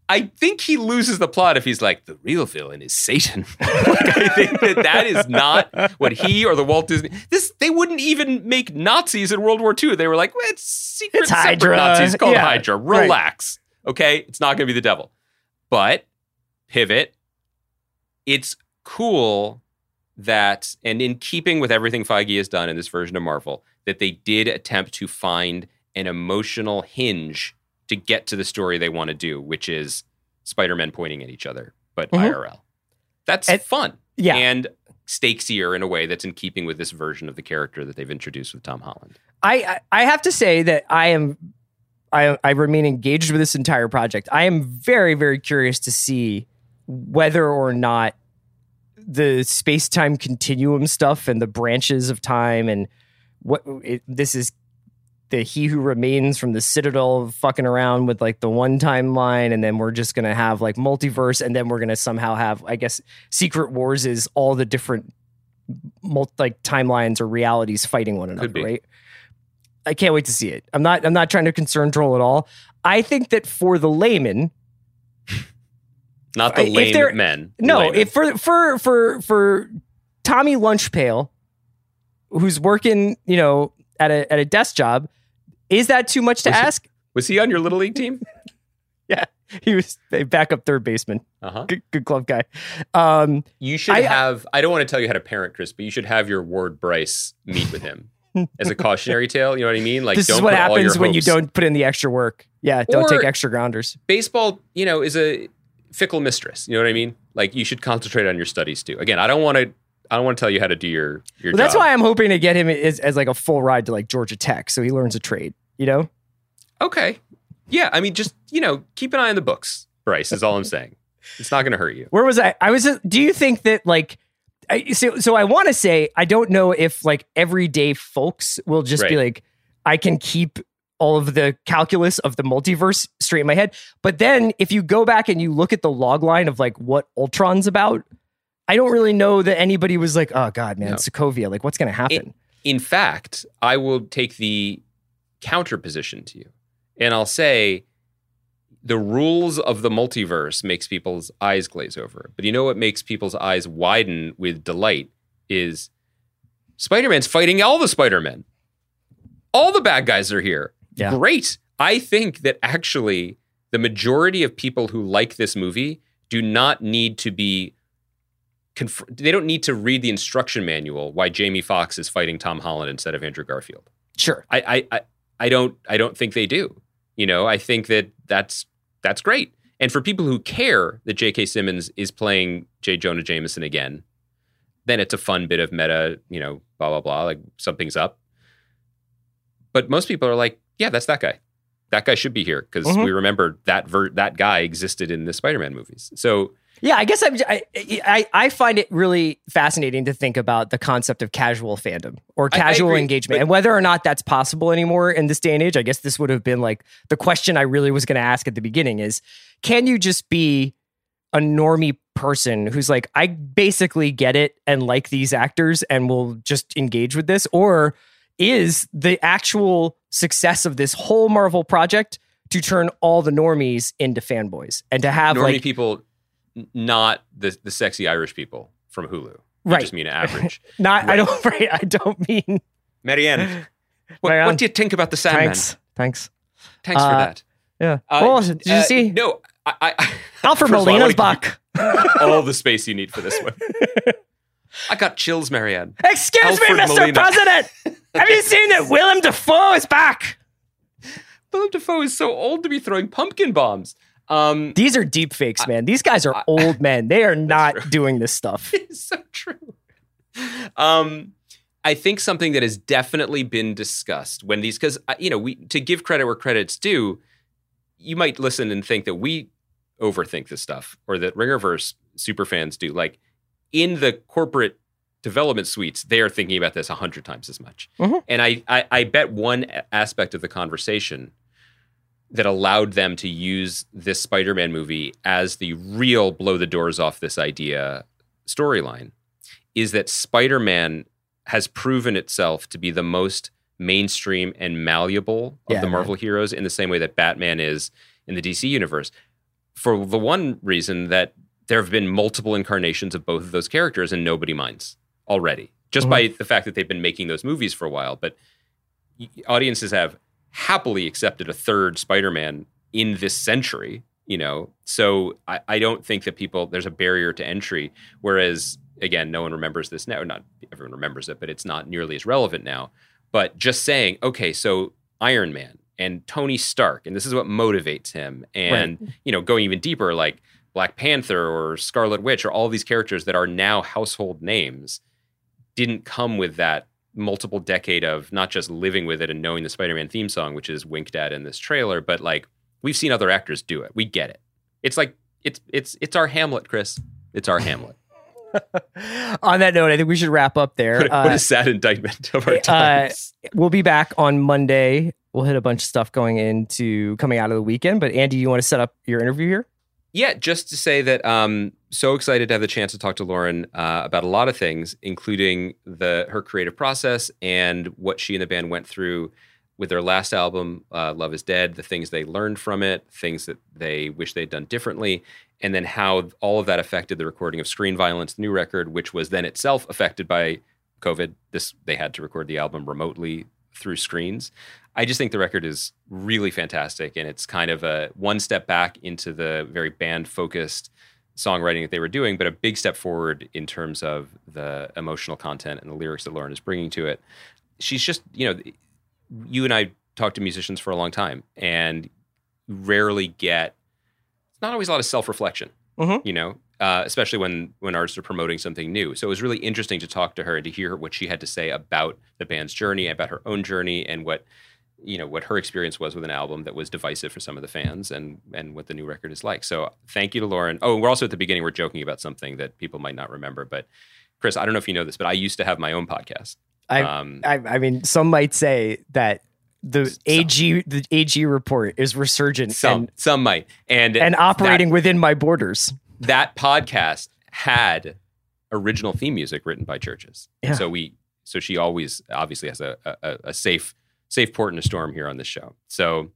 Speaker 5: I think he loses the plot if he's like, the real villain is Satan. like, I think that that is not what he or the Walt Disney. This they wouldn't even make Nazis in World War II. They were like, well, it's secret
Speaker 4: It's Hydra.
Speaker 5: Nazis called
Speaker 4: Yeah,
Speaker 5: Hydra.
Speaker 4: right.
Speaker 5: Relax, okay? It's not going to be the devil, but pivot. It's cool that, and in keeping with everything Feige has done in this version of Marvel, that they did attempt to find an emotional hinge to get to the story they want to do, which is Spider-Man pointing at each other, but
Speaker 4: Mhm.
Speaker 5: IRL. That's fun.
Speaker 4: Yeah.
Speaker 5: And stakesier in a way that's in keeping with this version of the character that they've introduced with Tom Holland.
Speaker 4: I, I I have to say that I am I I remain engaged with this entire project. I am very very curious to see whether or not the space time continuum stuff and the branches of time and what it, this is the he who remains from the citadel fucking around with like the one timeline and then we're just gonna have like multiverse and then we're gonna somehow have i guess secret wars is all the different multi, like timelines or realities fighting one another right i can't wait to see it i'm not i'm not trying to concern troll at all i think that for the layman
Speaker 5: Not the lame men.
Speaker 4: no,
Speaker 5: laymen.
Speaker 4: if for for for for Tommy Lunchpail, who's working, you know, at a at a desk job, is that too much to
Speaker 5: Was he-
Speaker 4: ask?
Speaker 5: was he on your little league team?
Speaker 4: Yeah, he was a backup third baseman,
Speaker 5: Uh-huh.
Speaker 4: good, good glove guy. Um,
Speaker 5: You should
Speaker 4: I-
Speaker 5: have. I don't want to tell you how to parent Chris, but you should have your Ward Bryce meet with him as a cautionary tale. You know what I mean? Like,
Speaker 4: this
Speaker 5: don't
Speaker 4: is what
Speaker 5: put all
Speaker 4: happens when you don't put in the extra work. Yeah, don't
Speaker 5: Or-
Speaker 4: take extra grounders.
Speaker 5: Baseball, you know, is a fickle mistress. You know what I mean? Like, you should concentrate on your studies too. Again, I don't want to. I don't want to tell you how to do your your
Speaker 4: Well, that's
Speaker 5: job.
Speaker 4: why I'm hoping to get him as, as like a full ride to like Georgia Tech, so he learns a trade. You know,
Speaker 5: Okay. Yeah, I mean, just you know, keep an eye on the books. Bryce is all I'm saying. It's not going to hurt you.
Speaker 4: where was I? I was. Do you think that like? I, so, so I want to say I don't know if like everyday folks will just be like, I can keep all of the calculus of the multiverse straight in my head. But then if you go back and you look at the log line of like what Ultron's about, I don't really know that anybody was like, oh God, man,
Speaker 5: No.
Speaker 4: Sokovia, like what's going to happen?
Speaker 5: In fact, I will take the counter position to you, and I'll say the rules of the multiverse makes people's eyes glaze over. But you know what makes people's eyes widen with delight is Spider-Man's fighting all the Spider-Men. All the bad guys are here.
Speaker 4: Yeah.
Speaker 5: Great. I think that actually the majority of people who like this movie do not need to be conf- they don't need to read the instruction manual why Jamie Foxx is fighting Tom Holland instead of Andrew Garfield.
Speaker 4: sure.
Speaker 5: I, I, I, I don't I don't think they do. You know, I think that that's that's great. And for people who care that J.K. Simmons is playing J. Jonah Jameson again, then it's a fun bit of meta, you know, blah blah blah, like something's up. But most people are like, yeah, that's that guy. That guy should be here because
Speaker 4: Mhm.
Speaker 5: we remember that ver- that guy existed in the Spider-Man movies. So
Speaker 4: Yeah, I guess I'm, I, I I find it really fascinating to think about the concept of casual fandom or
Speaker 5: I- I
Speaker 4: casual
Speaker 5: agree,
Speaker 4: engagement and whether or not that's possible anymore in this day and age. I guess this would have been like the question I really was going to ask at the beginning is can you just be a normie person who's like I basically get it and like these actors and will just engage with this or is the actual success of this whole Marvel project to turn all the normies into fanboys and to have
Speaker 5: normie
Speaker 4: like
Speaker 5: people, not the the sexy Irish people from Hulu. I
Speaker 4: Right.
Speaker 5: just mean average.
Speaker 4: Not, I don't. Right, I don't mean.
Speaker 5: Marianne, what,
Speaker 4: Marianne,
Speaker 5: what do you think about the Sandman?
Speaker 4: Thanks, thanks.
Speaker 5: Thanks for
Speaker 4: Uh,
Speaker 5: that.
Speaker 4: Yeah.
Speaker 5: Uh,
Speaker 4: oh, did you
Speaker 5: uh,
Speaker 4: see
Speaker 5: No, I, I
Speaker 4: Alfred
Speaker 5: first of all, I
Speaker 4: Molina's back?
Speaker 5: all the space you need for this one. I got chills, Marianne.
Speaker 4: Excuse
Speaker 5: Alfred
Speaker 4: me, Mr.
Speaker 5: Molina.
Speaker 4: President. Have you seen that Willem Dafoe is back?
Speaker 5: Willem Dafoe is so old to be throwing pumpkin bombs. Um,
Speaker 4: These are deep fakes, man. These guys are old men. They are not
Speaker 5: true.
Speaker 4: doing this stuff.
Speaker 5: it's so true. Um, I think something that has definitely been discussed when these, because you know, we to give credit where credit's due, you might listen and think that we overthink this stuff, or that Ringerverse super fans do. Like in the corporate development suites, they are thinking about this a hundred times as much.
Speaker 4: Mhm.
Speaker 5: And I, I, I bet one aspect of the conversation that allowed them to use this Spider-Man movie as the real blow the doors off this idea storyline is that Spider-Man has proven itself to be the most mainstream and malleable of
Speaker 4: Yeah,
Speaker 5: the
Speaker 4: man.
Speaker 5: Marvel heroes in the same way that Batman is in the DC universe. For the one reason that there have been multiple incarnations of both of those characters and nobody minds already. Just mm-hmm. by the fact that they've been making those movies for a while, but audiences have happily accepted a third Spider-Man in this century, you know. So I, I don't think that people there's a barrier to entry. Whereas again, no one remembers this now. Not everyone remembers it, but it's not nearly as relevant now. But just saying, okay, so Iron Man and Tony Stark, and this is what motivates him, and you know, going even deeper, like Black Panther or Scarlet Witch, or all these characters that are now household names, didn't come with that multiple decade of not just living with it and knowing the Spider-Man theme song, which is winked at in this trailer, but like we've seen other actors do it. We get it. It's like it's it's it's our Hamlet, Chris. It's our Hamlet.
Speaker 4: On that note, I think we should wrap up there.
Speaker 5: What, a- what
Speaker 4: Uh,
Speaker 5: a sad indictment of our
Speaker 4: uh,
Speaker 5: times.
Speaker 4: we'll be back on Monday. We'll hit a bunch of stuff going into coming out of the weekend. But Andy, you want to set up your interview here?
Speaker 5: Yeah, just to say that um so excited to have the chance to talk to Lauren uh, about a lot of things, including the her creative process and what she and the band went through with their last album, uh, Love Is Dead, the things they learned from it, things that they wish they'd done differently, and then how all of that affected the recording of Screen Violence, the new record, which was then itself affected by COVID. This they had to record the album remotely through screens. I just think the record is really fantastic, and it's kind of a one step back into the very band focused songwriting that they were doing, but a big step forward in terms of the emotional content and the lyrics that Lauren is bringing to it. She's just, you know, you and I talk to musicians for a long time, and rarely get. It's not always a lot of self reflection,
Speaker 4: Mhm.
Speaker 5: you know, uh, especially when when artists are promoting something new. So it was really interesting to talk to her and to hear what she had to say about the band's journey, about her own journey, and what you know what her experience was with an album that was divisive for some of the fans and and what the new record is like. So thank you to Lauren. Oh, and we're also at the beginning we're joking about something that people might not remember, but Chris, I don't know if you know this, but I used to have my own podcast.
Speaker 4: I,
Speaker 5: Um,
Speaker 4: I, I mean, some might say that the
Speaker 5: Some.
Speaker 4: AG the AG report is resurgent
Speaker 5: Some
Speaker 4: and,
Speaker 5: some might, and
Speaker 4: and
Speaker 5: that-
Speaker 4: operating within my borders.
Speaker 5: that podcast had original theme music written by Chvrches.
Speaker 4: Yeah.
Speaker 5: So we so she always obviously has a, a a safe safe port in a storm here on this show. So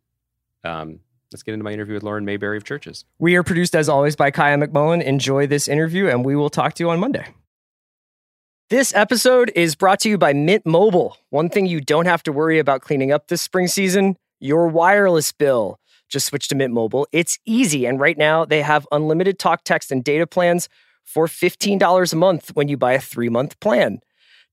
Speaker 5: um, let's get into my interview with Lauren Mayberry of Chvrches.
Speaker 4: We are produced as always by Kaya McMullen. Enjoy this interview, and we will talk to you on Monday. This episode is brought to you by Mint Mobile. One thing you don't have to worry about cleaning up this spring season your wireless bill. Just switch to Mint Mobile. It's easy, and right now they have unlimited talk, text, and data plans for $15 a month when you buy a three month plan.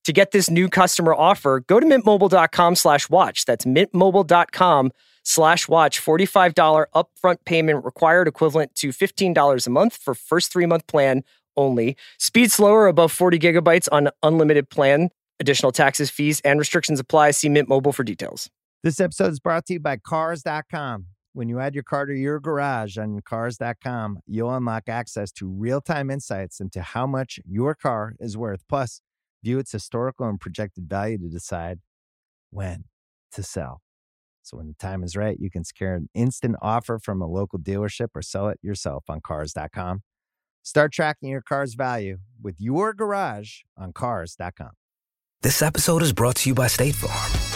Speaker 4: To get this new customer offer, go to mintmobile.com slash watch. That's mintmobile.com slash watch. $45 upfront payment required, equivalent to $15 a month for first three month plan, only. Speed slower above 40 gigabytes on unlimited plan. Additional taxes, fees, and restrictions apply. See Mint Mobile for details.
Speaker 2: This episode is brought to you by Cars.com. When you add your car to your garage on Cars.com, you'll unlock access to real time insights into how much your car is worth. Plus, view its historical and projected value to decide when to sell. So when the time is right, you can secure an instant offer from a local dealership or sell it yourself on Cars.com. Start tracking your car's value with your garage on Cars.com.
Speaker 6: This episode is brought to you by State Farm.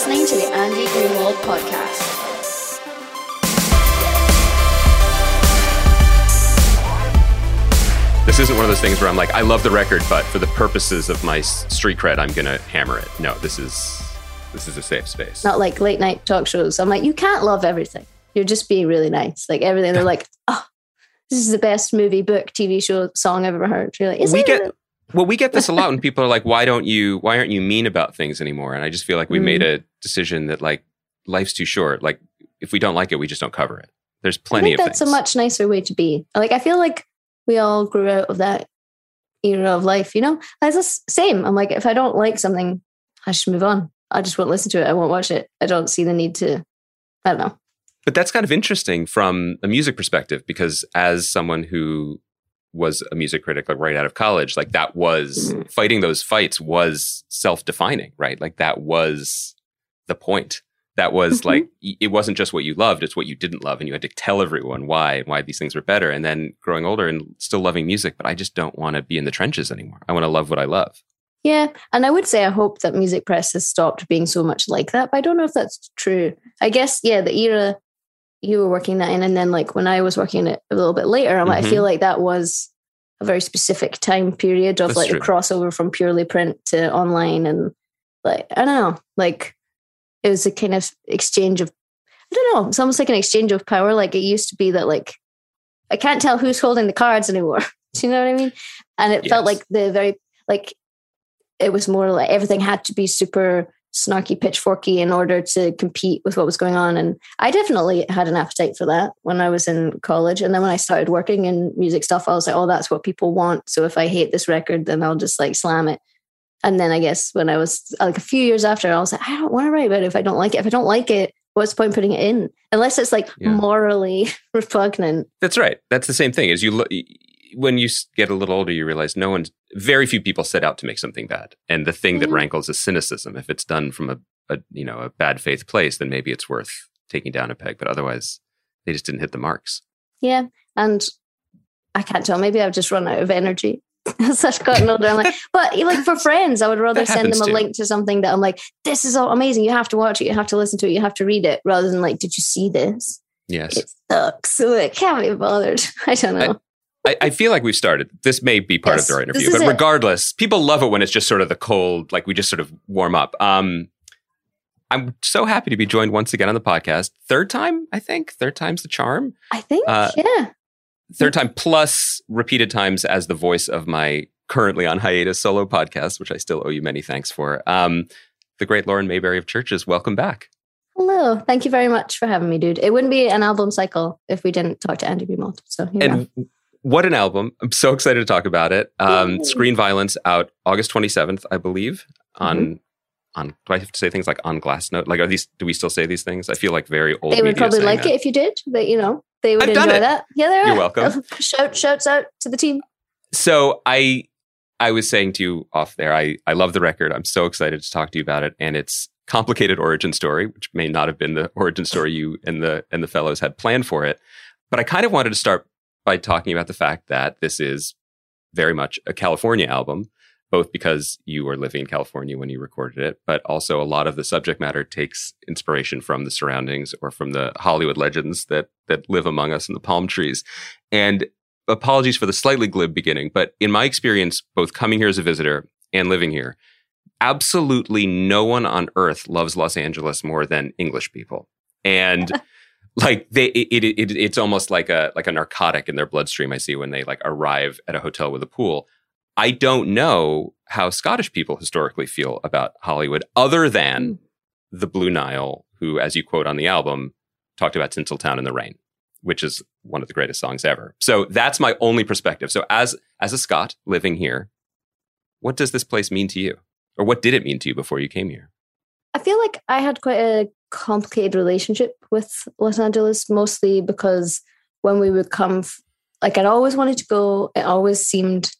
Speaker 7: Listening to the Andy Greenwald podcast.
Speaker 5: This isn't one of those things where I'm like, I love the record, but for the purposes of my street cred, I'm gonna hammer it. No, this is this is a safe space.
Speaker 7: Not like late night talk shows. I'm like, you can't love everything. You're just being really nice. Like everything. They're like, oh, this is the best movie, book, TV show, song I've ever heard. You're like, is
Speaker 5: we
Speaker 7: it?
Speaker 5: get well, we get this a lot when people are like, "Why don't you? Why aren't you mean about things anymore?" And I just feel like we
Speaker 7: Mm.
Speaker 5: made a decision that like life's too short. Like if we don't like it, we just don't cover it. There's
Speaker 7: I
Speaker 5: plenty
Speaker 7: think
Speaker 5: of
Speaker 7: that's
Speaker 5: things.
Speaker 7: a much nicer way to be. Like, I feel like we all grew out of that era of life, you know? It's the same. I'm like, if I don't like something, I should move on. I just won't listen to it. I won't watch it. I don't see the need to, I don't know.
Speaker 5: But that's kind of interesting from a music perspective because as someone who was a music critic like right out of college, like that was
Speaker 7: Mhm.
Speaker 5: fighting those fights was self-defining, right? Like that was the point. That was
Speaker 7: Mhm.
Speaker 5: like it wasn't just what you loved, it's what you didn't love and you had to tell everyone why and why these things were better and then growing older and still loving music, but I just don't want to be in the trenches anymore. I want to love what I love.
Speaker 7: Yeah. And I would say I hope that music press has stopped being so much like that, but I don't know if that's true. I guess, yeah, the era you were working that in, and then like when I was working it a little bit later, like, I feel mm-hmm. like that was a very specific time period of
Speaker 5: That's
Speaker 7: like
Speaker 5: true.
Speaker 7: the crossover from purely print to online. And like, I don't know, like it was a kind of exchange of, I don't know, it's almost like an exchange of power. Like it used to be that like, I can't tell who's holding the cards anymore. Do you know what I mean? And it felt like the very, like, it was more like everything had to be super snarky pitchforky in order to compete with what was going on. And i definitely had an appetite for that when i was in college. And then when i started working in music stuff i was like oh that's what people want. So if i hate this record then i'll just like slam it. And then i guess when i was like a few years after i was like i don't want to write about it if i don't like it. If i don't like it what's the point in putting it in? Unless it's like
Speaker 5: Yeah.
Speaker 7: morally repugnant.
Speaker 5: That's right. That's the same thing. Is you look when you get a little older, you realize no one's very few people set out to make something bad, and the thing that
Speaker 7: Mhm.
Speaker 5: rankles is cynicism. If it's done from a, a you know a bad faith place, then maybe it's worth taking down a peg. But otherwise, they just didn't hit the marks.
Speaker 7: Yeah. And I can't tell. Maybe I've just run out of energy as I've gotten older. I'm like, but like for friends, I would rather send them a
Speaker 5: too.
Speaker 7: link to something that I'm like, this is all amazing. You have to watch it. You have to listen to it. You have to read it rather than like, did you see this?
Speaker 5: Yes,
Speaker 7: It sucks. So it can't be bothered. I don't know.
Speaker 5: I, I feel like we've started. This may be part
Speaker 7: Yes,
Speaker 5: of our interview, but
Speaker 7: it.
Speaker 5: regardless, people love it when it's just sort of the cold, like we just sort of warm up. Um, I'm so happy to be joined once again on the podcast. Third time, I think. Third time's the charm.
Speaker 7: I think,
Speaker 5: Uh,
Speaker 7: yeah.
Speaker 5: third time plus repeated times as the voice of my currently on hiatus solo podcast, which I still owe you many thanks for. Um, the great Lauren Mayberry of Chvrches, welcome back.
Speaker 7: Hello. Thank you very much for having me, dude. It wouldn't be an album cycle if we didn't talk to Andy. So here we are.
Speaker 5: And what an album! I'm so excited to talk about it. Um, Screen Violence out August 27th, I believe. On
Speaker 7: Mm-hmm.
Speaker 5: on do I have to say things like on Glassnote? Like are these? Do we still say these things? I feel like very old.
Speaker 7: they would probably like
Speaker 5: that.
Speaker 7: it if you did, but you know, they would
Speaker 5: I've
Speaker 7: enjoy that. Yeah, they're
Speaker 5: You're welcome.
Speaker 7: Shout shouts out to the team.
Speaker 5: So I I was saying to you off there, I, I love the record. I'm so excited to talk to you about it. And it's complicated origin story, which may not have been the origin story you and the and the fellows had planned for it. But I kind of wanted to start by talking about the fact that this is very much a California album, both because you were living in California when you recorded it, but also a lot of the subject matter takes inspiration from the surroundings or from the Hollywood legends that that live among us in the palm trees. And apologies for the slightly glib beginning, but in my experience, both coming here as a visitor and living here, absolutely no one on earth loves Los Angeles more than English people. And like they it, it, it, it's almost like a like a narcotic in their bloodstream I see when they like arrive at a hotel with a pool. I don't know how Scottish people historically feel about Hollywood other than mm. the Blue Nile, who as you quote on the album talked about Tinseltown in the rain which is one of the greatest songs ever. So that's my only perspective. So as as a Scot living here, what does this place mean to you? Or what did it mean to you before you came here?
Speaker 7: I feel like I had quite a complicated relationship with Los Angeles, mostly because when we would come, like I'd always wanted to go. It always seemed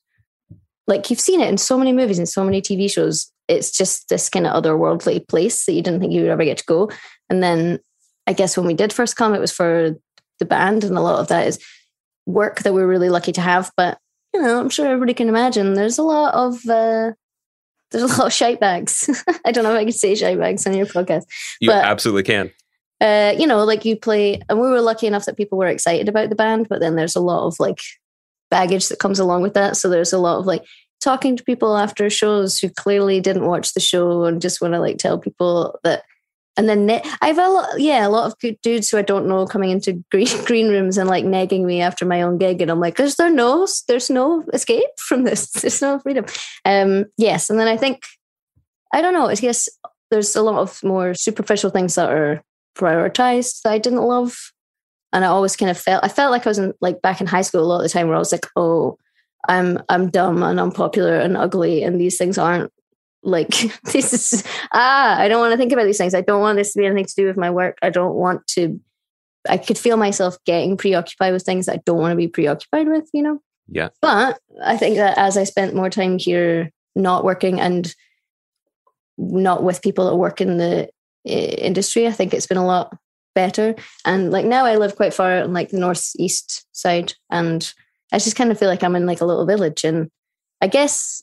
Speaker 7: like you've seen it in so many movies and so many TV shows. It's just this kind of otherworldly place that you didn't think you would ever get to go. And then I guess when we did first come, it was for the band, and a lot of that is work that we're really lucky to have. But you know, I'm sure everybody can imagine there's a lot of uh, there's a lot of shite bags. I don't know if I can say shite bags on your podcast.
Speaker 5: You
Speaker 7: but,
Speaker 5: absolutely can.
Speaker 7: Uh, you know, like you play, and we were lucky enough that people were excited about the band, but then there's a lot of like baggage that comes along with that. So there's a lot of like talking to people after shows who clearly didn't watch the show and just want to like tell people that and then I've a lot, yeah, a lot of good dudes who I don't know coming into green green rooms and like nagging me after my own gig, and I'm like, "Is there no, there's no escape from this. There's no freedom." Um, yes, and then I think I don't know. I guess there's a lot of more superficial things that are prioritized that I didn't love, and I always kind of felt I felt like I was in, like back in high school a lot of the time where I was like, "Oh, I'm I'm dumb and unpopular and ugly, and these things aren't like this is ah i don't want to think about these things. I don't want this to be anything to do with my work. I don't want to i could feel myself getting preoccupied with things i don't want to be preoccupied with you know?
Speaker 5: Yeah.
Speaker 7: But i think that as i spent more time here not working and not with people that work in the industry i think it's been a lot better. And like now i live quite far on like the northeast side and i just kind of feel like i'm in like a little village and i guess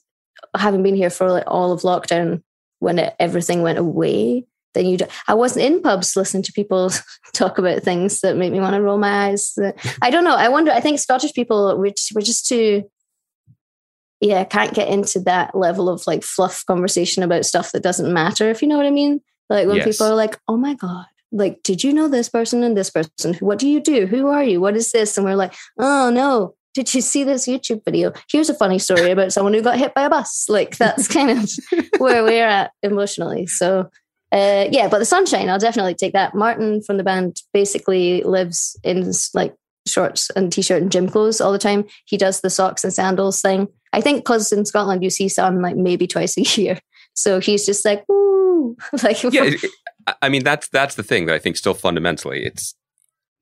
Speaker 7: having been here for like all of lockdown when it, everything went away then you i wasn't in pubs listening to people talk about things that make me want to roll my eyes. I don't know i wonder i think scottish people we're just, we're just too yeah can't get into that level of like fluff conversation about stuff that doesn't matter if you know what i mean. Like when yes. people are like oh my god like did you know this person and this person? What do you do? Who are you? What is this? And we're like oh no did you see this YouTube video? Here's a funny story about someone who got hit by a bus. Like that's kind of where we're at emotionally. So uh, yeah, but the sunshine, I'll definitely take that. Martin from the band basically lives in like shorts and t-shirt and gym clothes all the time. He does the socks and sandals thing. I think because in Scotland you see sun like maybe twice a year. So he's just like, ooh, like
Speaker 5: yeah. I mean, that's that's the thing that I think still fundamentally it's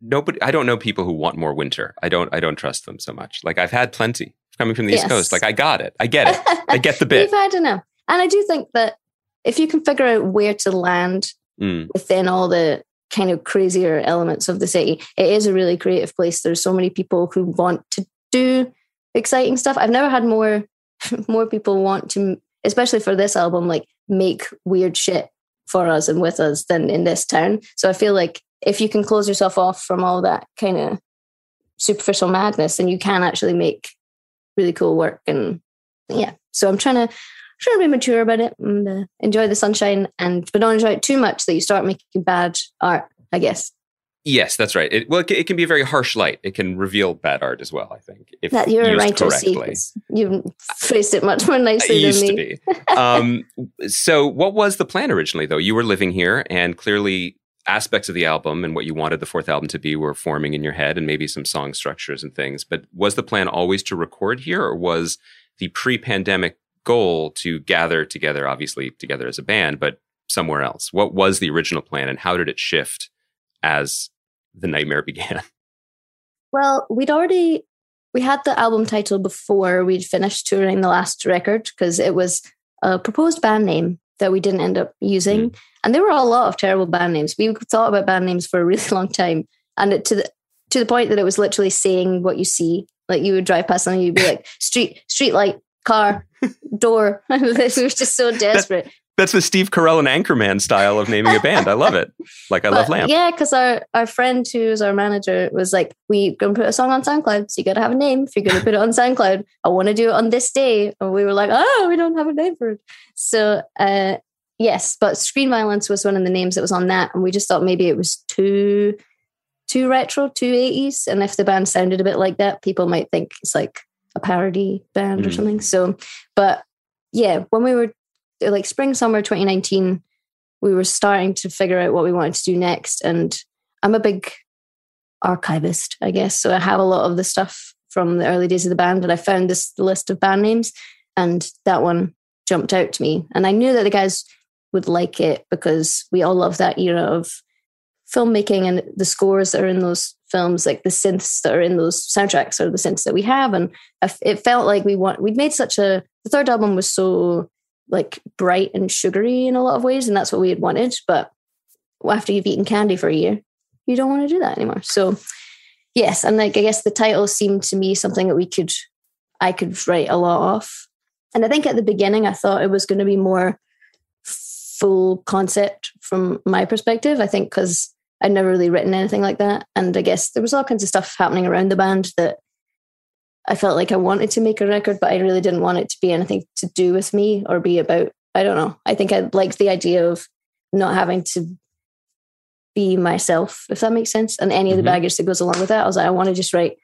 Speaker 5: nobody i don't know people who want more winter. I don't i don't trust them so much. Like i've had plenty coming from the yes. east coast. Like i got it. I get it. I get the bit.
Speaker 7: You've had enough. And i do think that if you can figure out where to land
Speaker 5: mm.
Speaker 7: within all the kind of crazier elements of the city it is a really creative place. There's so many people who want to do exciting stuff. I've never had more more people want to especially for this album like make weird shit for us and with us than in this town. So i feel like if you can close yourself off from all that kind of superficial madness, then you can actually make really cool work. And yeah, so I'm trying to trying to be mature about it and uh, enjoy the sunshine, and but don't enjoy it too much that you start making bad art. I guess.
Speaker 5: Yes, that's right. It, well, it, it, can be a very harsh light. It can reveal bad art as well. I think
Speaker 7: if that you're a writer. you phrased it much more nicely
Speaker 5: I used
Speaker 7: than
Speaker 5: me. To be. um, so, what was the plan originally? Though you were living here, and clearly aspects of the album and what you wanted the fourth album to be were forming in your head and maybe some song structures and things. But was the plan always to record here or was the pre pandemic goal to gather together, obviously together as a band, but somewhere else? What was the original plan and how did it shift as the nightmare began?
Speaker 7: Well, we'd already we had the album title before we'd finished touring the last record because it was a proposed band name that we didn't end up using, mm. and there were a lot of terrible band names. We thought about band names for a really long time, and it, to the to the point that it was literally saying what you see. Like you would drive past something, you'd be like street street light, car, door. we were just so desperate.
Speaker 5: That's the Steve Carell and Anchorman style of naming a band. I love it. Like I but, love Lamp.
Speaker 7: Yeah, because our, our friend who's our manager was like, we gonna put a song on SoundCloud, so you gotta have a name. If you're gonna put it on SoundCloud, I want to do it on this day. And we were like, oh, we don't have a name for it. So uh, yes, but Screen Violence was one of the names that was on that, and we just thought maybe it was too too retro, too 80s. And if the band sounded a bit like that, people might think it's like a parody band mm. or something. So, but yeah, when we were like spring summer 2019 we were starting to figure out what we wanted to do next and i'm a big archivist i guess. So i have a lot of the stuff from the early days of the band and i found this list of band names and that one jumped out to me. And i knew that the guys would like it because we all love that era of filmmaking and the scores that are in those films like the synths that are in those soundtracks are the synths that we have. And it felt like we want we'd made such a the third album was so like bright and sugary in a lot of ways, and that's what we had wanted. But after you've eaten candy for a year, you don't want to do that anymore. So yes, and like I guess the title seemed to me something that we could I could write a lot off. And I think at the beginning I thought it was going to be more full concept from my perspective. I think because I'd never really written anything like that. And I guess there was all kinds of stuff happening around the band that I felt like I wanted to make a record, but I really didn't want it to be anything to do with me or be about, I don't know. I think I liked the idea of not having to be myself, if that makes sense. And any of the mm-hmm. baggage that goes along with that. I was like, I want to just write,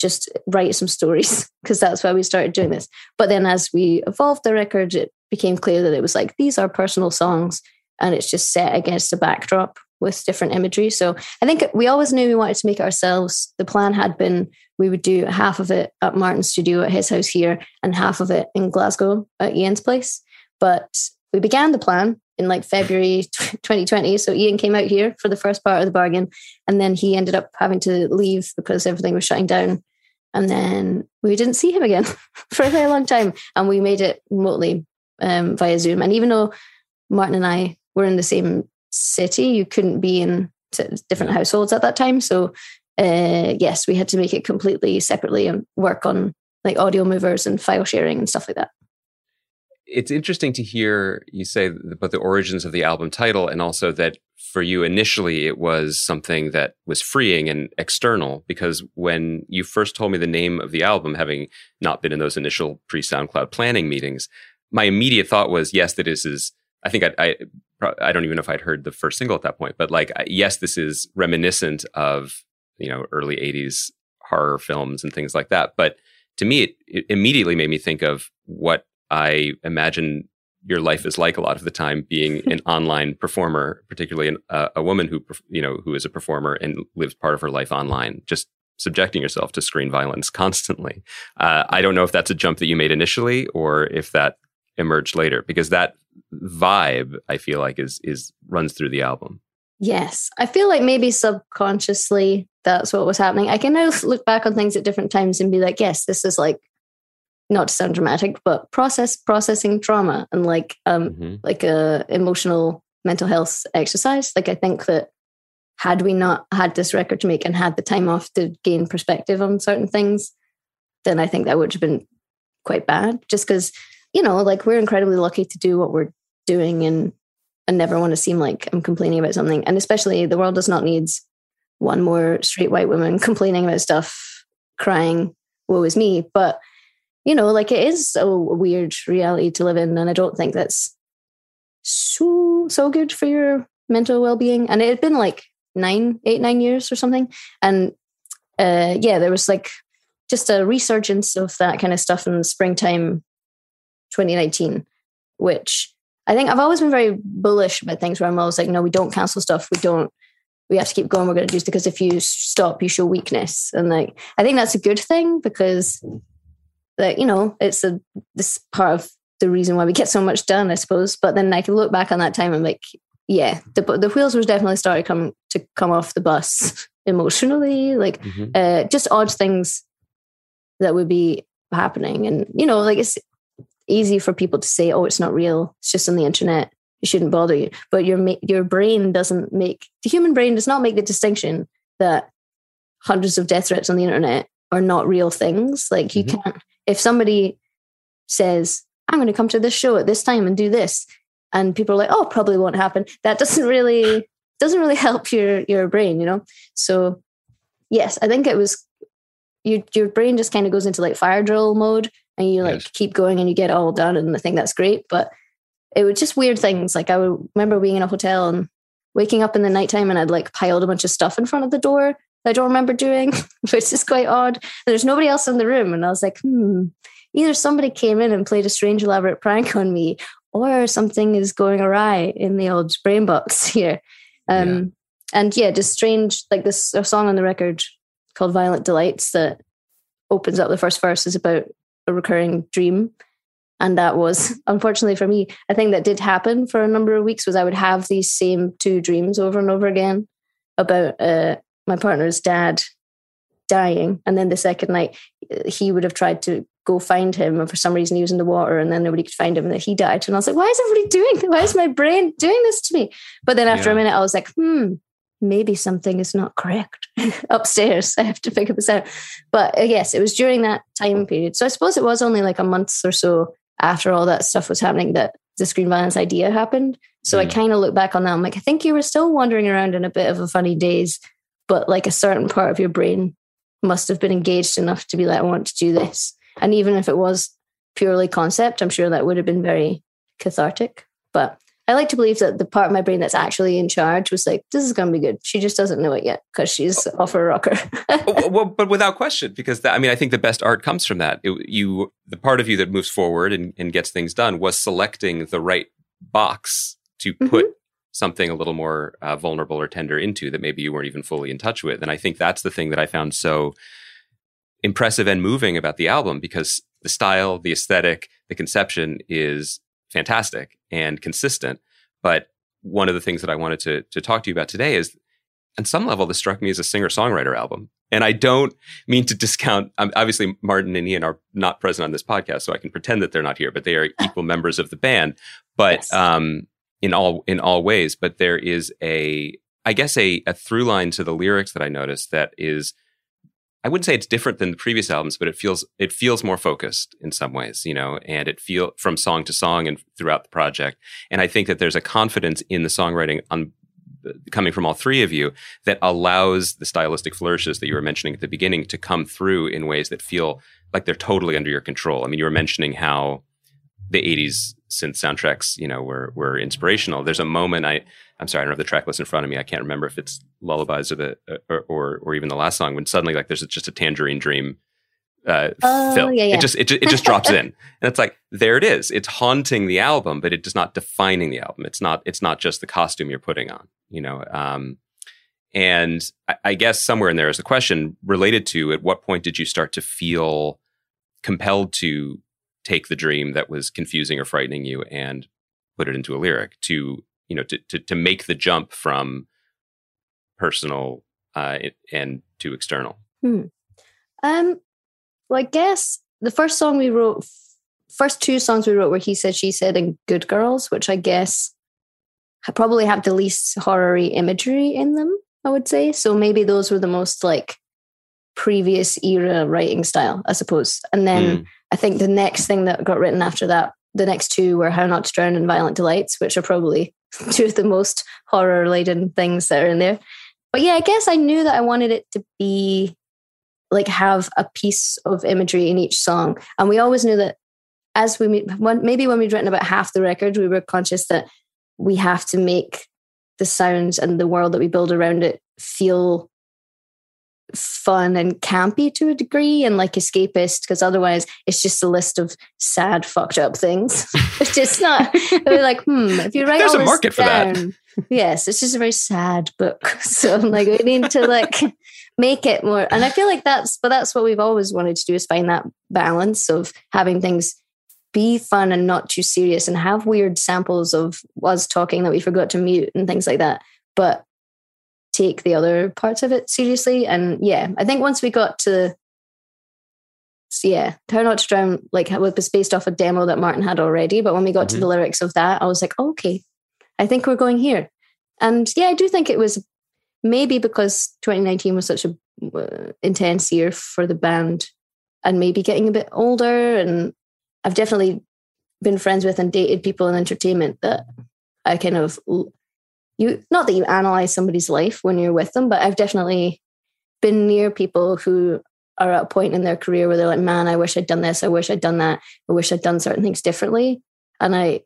Speaker 7: just write some stories because that's why we started doing this. But then as we evolved the record, it became clear that it was like, these are personal songs and it's just set against a backdrop with different imagery. So I think we always knew we wanted to make it ourselves. The plan had been we would do half of it at Martin's studio at his house here and half of it in Glasgow at Iain's place. But we began the plan in like February 2020. So Iain came out here for the first part of the bargain. And then he ended up having to leave because everything was shutting down. And then we didn't see him again for a very long time. And we made it remotely um, via Zoom. And even though Martin and I were in the same city. You couldn't be in different households at that time. So uh, yes, we had to make it completely separately and work on like Audiomovers and file sharing and stuff like that.
Speaker 5: It's interesting to hear you say about the origins of the album title and also that for you initially it was something that was freeing and external because when you first told me the name of the album, having not been in those initial pre SoundCloud planning meetings, my immediate thought was yes, that this is I think I, I, I don't even know if I'd heard the first single at that point, but like, yes, this is reminiscent of, you know, early 80s horror films and things like that. But to me, it, it immediately made me think of what I imagine your life is like a lot of the time being an online performer, particularly an, uh, a woman who, you know, who is a performer and lives part of her life online, just subjecting yourself to screen violence constantly. Uh, I don't know if that's a jump that you made initially or if that emerged later because that vibe I feel like is is runs through the album.
Speaker 7: Yes, I feel like maybe subconsciously that's what was happening. I can now look back on things at different times and be like, yes, this is like not to sound dramatic, but process processing trauma and like um mm-hmm. like a emotional mental health exercise. Like I think that had we not had this record to make and had the time off to gain perspective on certain things, then I think that would have been quite bad. Just because you know, like we're incredibly lucky to do what we're doing and I never want to seem like I'm complaining about something. And especially the world does not need one more straight white woman complaining about stuff, crying, woe is me. But, you know, like it is a weird reality to live in. And I don't think that's so so good for your mental well being. And it had been like nine, eight, nine years or something. And uh yeah, there was like just a resurgence of that kind of stuff in the springtime 2019, which I think I've always been very bullish about things where I'm always like, no, we don't cancel stuff. We don't, we have to keep going. We're going to do this because if you stop, you show weakness. And like, I think that's a good thing because, like, you know, it's a, this part of the reason why we get so much done, I suppose. But then I can look back on that time and like, yeah, the, the wheels was definitely started coming to come off the bus emotionally, like
Speaker 5: Mhm.
Speaker 7: uh, just odd things that would be happening. And, you know, like it's easy for people to say, oh, it's not real. It's just on the internet. It shouldn't bother you. But your, your brain doesn't make, the human brain does not make the distinction that hundreds of death threats on the internet are not real things. Like you
Speaker 5: Mhm.
Speaker 7: can't, if somebody says, I'm going to come to this show at this time and do this, and people are like, oh, probably won't happen. That doesn't really, doesn't really help your, your brain, you know? So yes, I think it was your your brain just kind of goes into like fire drill mode and you like
Speaker 5: Yes.
Speaker 7: keep going and you get all done and I think that's great. But it was just weird things. Like I would remember being in a hotel and waking up in the nighttime and I'd like piled a bunch of stuff in front of the door that I don't remember doing, which is quite odd. And there's nobody else in the room. And I was like, hmm, either somebody came in and played a strange elaborate prank on me or something is going awry in the old brain box here. Um, And yeah, just strange, like this a song on the record called Violent Delights that opens up the first verse is about a recurring dream. And that was, unfortunately for me, a thing that did happen for a number of weeks was I would have these same two dreams over and over again about uh, my partner's dad dying. And then the second night, uh, he would have tried to go find him. And for some reason, he was in the water and then nobody could find him and that he died. And I was like, why is everybody doing Why is my brain doing this to me? But then after a minute, I was like, hmm, maybe something is not correct upstairs. I have to figure this out. But uh, yes, it was during that time period. So I suppose it was only like a month or so after all that stuff was happening that the screen violence idea happened. So I
Speaker 5: Mm.
Speaker 7: kind of look back on that. I'm like, I think you were still wandering around in a bit of a funny daze, but like a certain part of your brain must have been engaged enough to be like, I want to do this. And even if it was purely concept, I'm sure that would have been very cathartic. But I like to believe that the part of my brain that's actually in charge was like, this is going to be good. She just doesn't know it yet because she's off her rocker.
Speaker 5: Oh, well, but without question, because that, I mean, I think the best art comes from that. It, you, the part of you that moves forward and, and gets things done, was selecting the right box to put something a little more uh, vulnerable or tender into that maybe you weren't even fully in touch with. And I think that's the thing that I found so impressive and moving about the album because the style, the aesthetic, the conception is fantastic and consistent. But one of the things that I wanted to to talk to you about today is, on some level, this struck me as a singer songwriter album. And I don't mean to discount. Um, obviously, Martin and Iain are not present on this podcast, so I can pretend that they're not here. But they are equal members of the band. But
Speaker 7: Yes.
Speaker 5: um, in all in all ways, but there is a, I guess, a a through line to the lyrics that I noticed that is I wouldn't say it's different than the previous albums, but it feels it feels more focused in some ways, you know, and it feel from song to song and throughout the project. And I think that there's a confidence in the songwriting on coming from all three of you that allows the stylistic flourishes that you were mentioning at the beginning to come through in ways that feel like they're totally under your control. I mean, you were mentioning how the 80s synth soundtracks, you know, were were inspirational. There's a moment I I'm sorry, I don't have the track list in front of me. I can't remember if it's lullabies or the or or, or even the last song when suddenly like there's just a tangerine dream uh
Speaker 7: Oh,
Speaker 5: fill.
Speaker 7: yeah, yeah.
Speaker 5: It just it, it just drops in. And it's like there it is. It's haunting the album, but it is not defining the album. It's not it's not just the costume you're putting on, you know. Um and I, I guess somewhere in there is a question related to at what point did you start to feel compelled to take the dream that was confusing or frightening you and put it into a lyric to you know to to, to make the jump from personal uh, and to external.
Speaker 7: Um, well, I guess the first song we wrote, first two songs we wrote were He Said, She Said, and Good Girls, which I guess probably have the least horror imagery in them, I would say. So maybe those were the most like previous era writing style, I suppose. And then
Speaker 5: Mm.
Speaker 7: I think the next thing that got written after that, the next two were How Not to Drown and Violent Delights, which are probably two of the most horror laden things that are in there. But yeah, I guess I knew that I wanted it to be like have a piece of imagery in each song. And we always knew that as we maybe when we'd written about half the record, we were conscious that we have to make the sounds and the world that we build around it feel fun and campy to a degree and like escapist because otherwise it's just a list of sad fucked up things. It's just not we're like hmm if you write
Speaker 5: There's
Speaker 7: all
Speaker 5: a
Speaker 7: this
Speaker 5: market for that.
Speaker 7: yes it's just a very sad book. So I'm like we need to like make it more and i feel like that's but that's what we've always wanted to do is find that balance of having things be fun and not too serious and have weird samples of us talking that we forgot to mute and things like that. But take the other parts of it seriously. And yeah, I think once we got to so yeah, How Not to Drown, like it was based off a demo that Martin had already. But when we got mm-hmm. to the lyrics of that, I was like, oh, okay, I think we're going here. And yeah, I do think it was maybe because 2019 was such a uh, intense year for the band and maybe getting a bit older. And I've definitely been friends with and dated people in entertainment that I kind of, you, not that you analyze somebody's life when you're with them, but I've definitely been near people who are at a point in their career where they're like, man, I wish I'd done this. I wish I'd done that. I wish I'd done certain things differently. And I,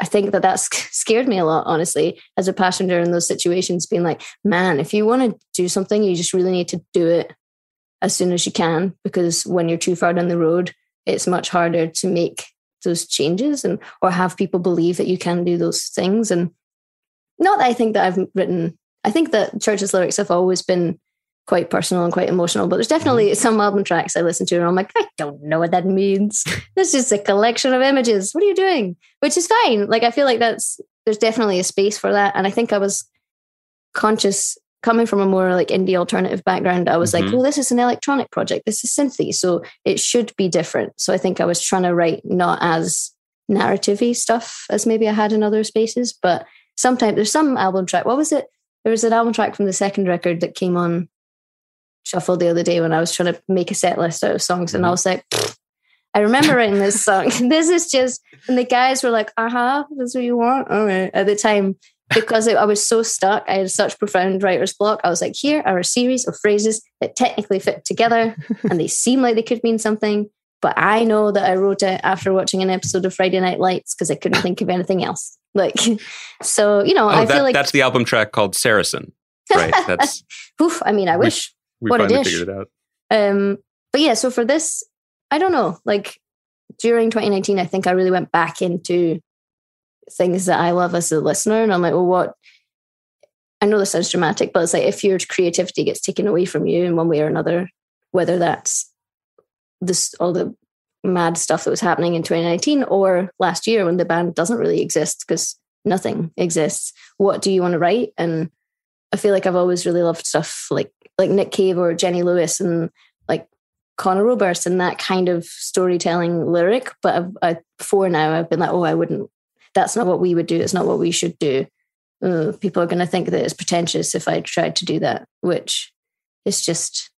Speaker 7: I think that that's scared me a lot, honestly, as a passenger in those situations, being like, man, if you want to do something, you just really need to do it as soon as you can, because when you're too far down the road, it's much harder to make those changes and or have people believe that you can do those things. And not that I think that I've written, I think that Chvrches' lyrics have always been quite personal and quite emotional. But there's definitely mm-hmm. some album tracks I listen to and I'm like, I don't know what that means. this is a collection of images. What are you doing? Which is fine. Like I feel like that's there's definitely a space for that. And I think I was conscious coming from a more like indie alternative background. I was mm-hmm. like, well, this is an electronic project. This is synthy, so it should be different. So I think I was trying to write not as narrativey stuff as maybe I had in other spaces, but sometimes there's some album track. What was it? There was an album track from the second record that came on shuffle the other day when I was trying to make a set list out of songs, and I mm-hmm. was like, I remember writing this song. this is just, and the guys were like, "Uh huh, that's what you want." All right. At the time, because I was so stuck, I had such profound writer's block. I was like, "Here are a series of phrases that technically fit together, and they seem like they could mean something." But I know that I wrote it after watching an episode of Friday Night Lights because I couldn't think of anything else. Like, so you know, oh, I
Speaker 5: that,
Speaker 7: feel like
Speaker 5: that's the album track called Saracen, right? That's.
Speaker 7: Oof, I mean, I wish
Speaker 5: we what finally figured it out.
Speaker 7: Um, but yeah, so for this, I don't know. Like during 2019, I think I really went back into things that I love as a listener, and I'm like, well, what? I know this sounds dramatic, but it's like if your creativity gets taken away from you in one way or another, whether that's this all the mad stuff that was happening in 2019 or last year when the band doesn't really exist because nothing exists. What do you want to write? And I feel like I've always really loved stuff like like Nick Cave or Jenny Lewis and like Conor Oberst and that kind of storytelling lyric. But I've, I, before now, I've been like, oh, I wouldn't. That's not what we would do. It's not what we should do. Uh, people are going to think that it's pretentious if I tried to do that, which is just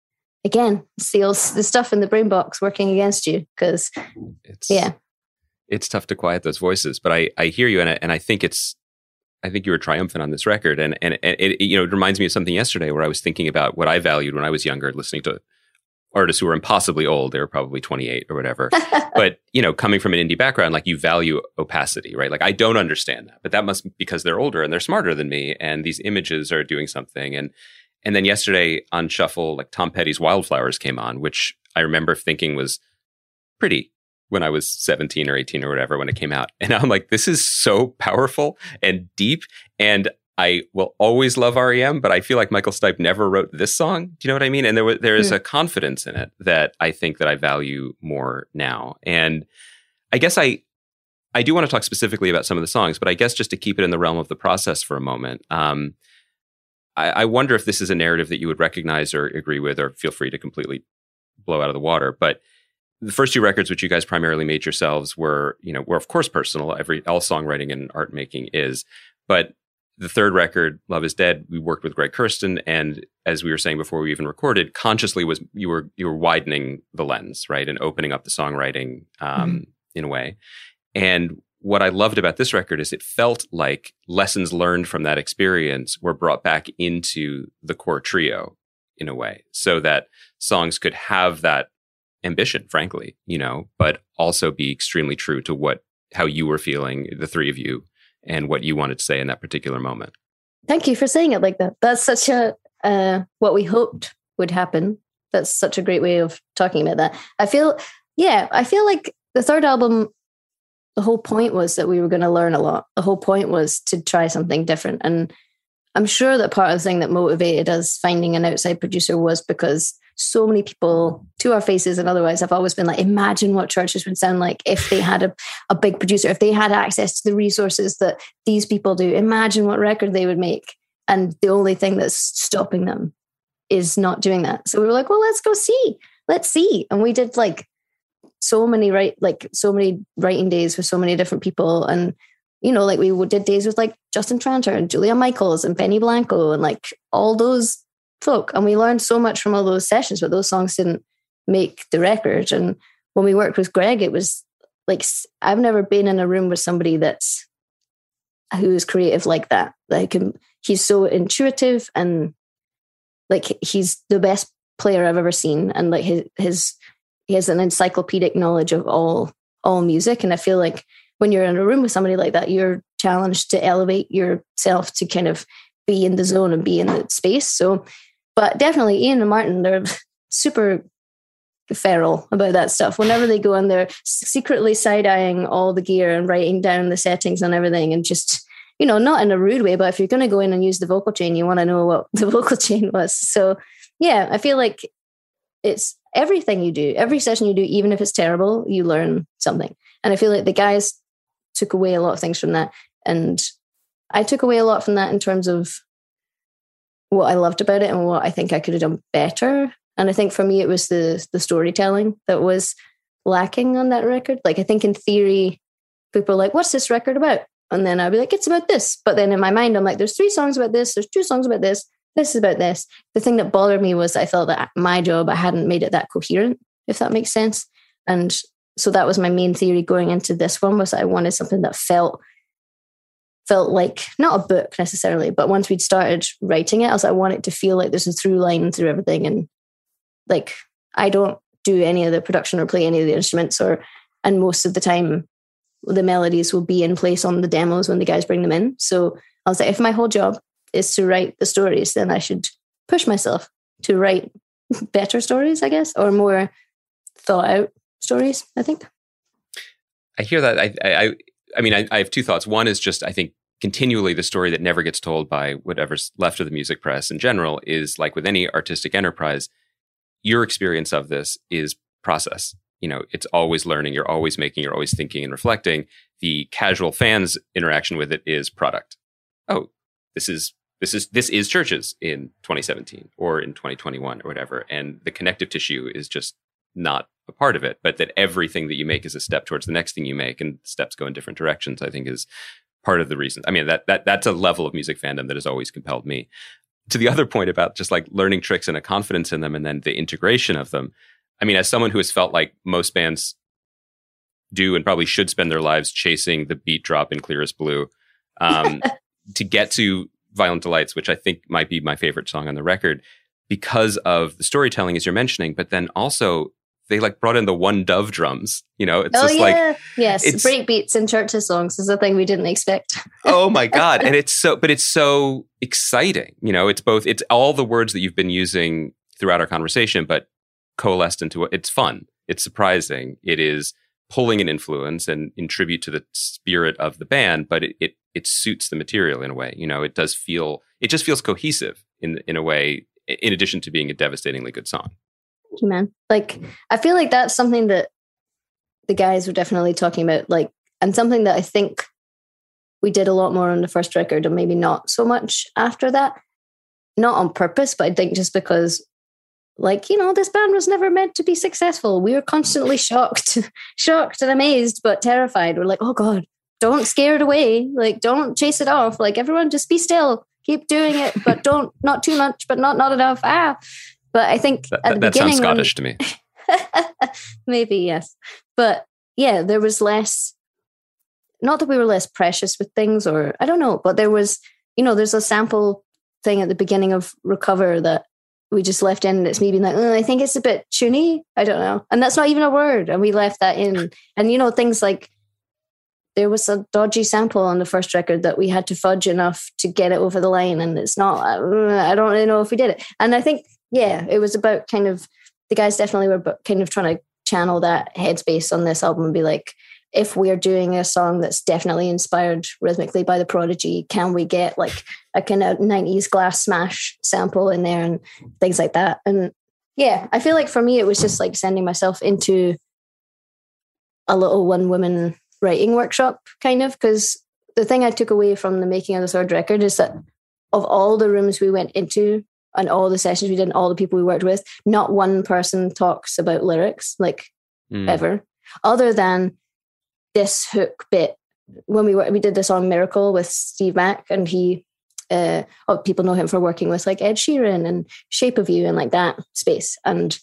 Speaker 7: again seals the stuff in the brain box working against you because yeah
Speaker 5: it's tough to quiet those voices but i i hear you and I, and I think it's I think you were triumphant on this record, and and, and it, you know it reminds me of something yesterday where I was thinking about what I valued when I was younger, listening to artists who were impossibly old. They were probably 28 or whatever. but you know, coming from an indie background, like you value opacity, right? Like I don't understand that, but that must because they're older and they're smarter than me, and these images are doing something. And and then yesterday on Shuffle, like Tom Petty's Wildflowers came on, which I remember thinking was pretty when I was 17 or 18 or whatever when it came out. And I'm like, this is so powerful and deep. And I will always love REM, but I feel like Michael Stipe never wrote this song. Do you know what I mean? And there there is mm. a confidence in it that I think that I value more now. And I guess I I do want to talk specifically about some of the songs, but I guess just to keep it in the realm of the process for a moment, um, I, I wonder if this is a narrative that you would recognize or agree with, or feel free to completely blow out of the water. But the first two records which you guys primarily made yourselves were you know were of course personal every all songwriting and art making is but the third record love is dead we worked with Greg Kurstin, and as we were saying before we even recorded consciously was you were you were widening the lens right and opening up the songwriting um, mm-hmm. in a way and what i loved about this record is it felt like lessons learned from that experience were brought back into the core trio in a way so that songs could have that ambition, frankly, you know, but also be extremely true to what how you were feeling, the three of you, and what you wanted to say in that particular moment.
Speaker 7: Thank you for saying it like that. That's such a uh, what we hoped would happen. That's such a great way of talking about that. I feel, yeah, I feel like the third album. The whole point was that we were going to learn a lot. The whole point was to try something different, and I'm sure that part of the thing that motivated us finding an outside producer was because so many people to our faces and otherwise have always been like, imagine what Chvrches would sound like if they had a, a big producer, if they had access to the resources that these people do. Imagine what record they would make. And the only thing that's stopping them is not doing that. So we were like, well, let's go see. Let's see. And we did like so many right like so many writing days with so many different people. And you know like we did days with like Justin Tranter and Julia Michaels and Benny Blanco and like all those folk. And we learned so much from all those sessions but those songs didn't make the record. And when we worked with Greg it was like I've never been in a room with somebody that's who's creative like that. Like um, he's so intuitive and like he's the best player I've ever seen. And like his his he has an encyclopedic knowledge of all all music. And i feel like when you're in a room with somebody like that you're challenged to elevate yourself to kind of be in the zone and be in the space. So but definitely Iain and martin they're super feral about that stuff. Whenever they go in they're secretly side-eyeing all the gear and writing down the settings and everything and just you know not in a rude way but if you're going to go in and use the vocal chain you want to know what the vocal chain was. So yeah i feel like it's everything you do, every session you do, even if it's terrible, you learn something. And I feel like the guys took away a lot of things from that. And I took away a lot from that in terms of what I loved about it and what I think I could have done better. And I think for me, it was the the storytelling that was lacking on that record. Like I think in theory, people are like, "What's this record about?" And then I'd be like, "It's about this." But then in my mind, I'm like, "There's three songs about this. There's two songs about this this is about this. The thing that bothered me was I felt that my job, I hadn't made it that coherent, if that makes sense. And so that was my main theory going into this one was I wanted something that felt felt like not a book necessarily, but once we'd started writing it, I was like, I want it to feel like there's a through line through everything. And like I don't do any of the production or play any of the instruments or and most of the time the melodies will be in place on the demos when the guys bring them in. So I was like, if my whole job is to write the stories, then I should push myself to write better stories, I guess, or more thought out stories. I think.
Speaker 5: I hear that. I, I, I mean, I, I have two thoughts. One is just I think continually the story that never gets told by whatever's left of the music press in general is like with any artistic enterprise. Your experience of this is process. You know, it's always learning. You're always making. You're always thinking and reflecting. The casual fans interaction with it is product. Oh, this is this is this is CHVRCHES in 2017 or in 2021 or whatever and the connective tissue is just not a part of it but that everything that you make is a step towards the next thing you make and steps go in different directions i think is part of the reason. I mean that that that's a level of music fandom that has always compelled me. To the other point about just like learning tricks and a confidence in them and then the integration of them i mean as someone who has felt like most bands do and probably should spend their lives chasing the beat drop in clearest blue um, to get to Violent Delights, which I think might be my favorite song on the record because of the storytelling, as you're mentioning, but then also they like brought in the one dove drums. You know, it's
Speaker 7: oh,
Speaker 5: just
Speaker 7: yeah.
Speaker 5: like
Speaker 7: yes, breakbeats in CHVRCHES songs is a thing we didn't expect.
Speaker 5: oh my god! And it's so, but it's so exciting. You know, it's both. It's all the words that you've been using throughout our conversation, but coalesced into it's fun. It's surprising. It is pulling an influence and in tribute to the spirit of the band, but it, it it suits the material in a way. You know, it does feel it just feels cohesive in in a way. In addition to being a devastatingly good song.
Speaker 7: Thank you, man. Like I feel like that's something that the guys were definitely talking about. Like, and something that I think we did a lot more on the first record, and maybe not so much after that. Not on purpose, but I think just because like you know this band was never meant to be successful. We were constantly shocked shocked and amazed but terrified. We're like oh god don't scare it away. Like don't chase it off. Like everyone just be still. Keep doing it but don't not too much but not not enough. Ah. But i think
Speaker 5: that, at the that beginning sounds scottish when, to
Speaker 7: me. Maybe yes. But yeah there was less not that we were less precious with things or i don't know but there was you know there's a sample thing at the beginning of recover that we just left in. It's me being like, oh, I think it's a bit tuny. I don't know. And that's not even a word. And we left that in. And, you know, things like there was a dodgy sample on the first record that we had to fudge enough to get it over the line. And it's not, uh, I don't really know if we did it. And I think, yeah, it was about kind of, the guys definitely were kind of trying to channel that headspace on this album and be like, if we're doing a song that's definitely inspired rhythmically by the prodigy can we get like a kind of 90s glass smash sample in there and things like that and yeah i feel like for me it was just like sending myself into a little one woman writing workshop kind of because the thing i took away from the making of the third record is that of all the rooms we went into and all the sessions we did and all the people we worked with, not one person talks about lyrics like
Speaker 5: Mm.
Speaker 7: ever, other than this hook bit. When we were, we did this on Miracle with Steve Mac, and he, uh, oh, people know him for working with like Ed Sheeran and Shape of You and like that space. And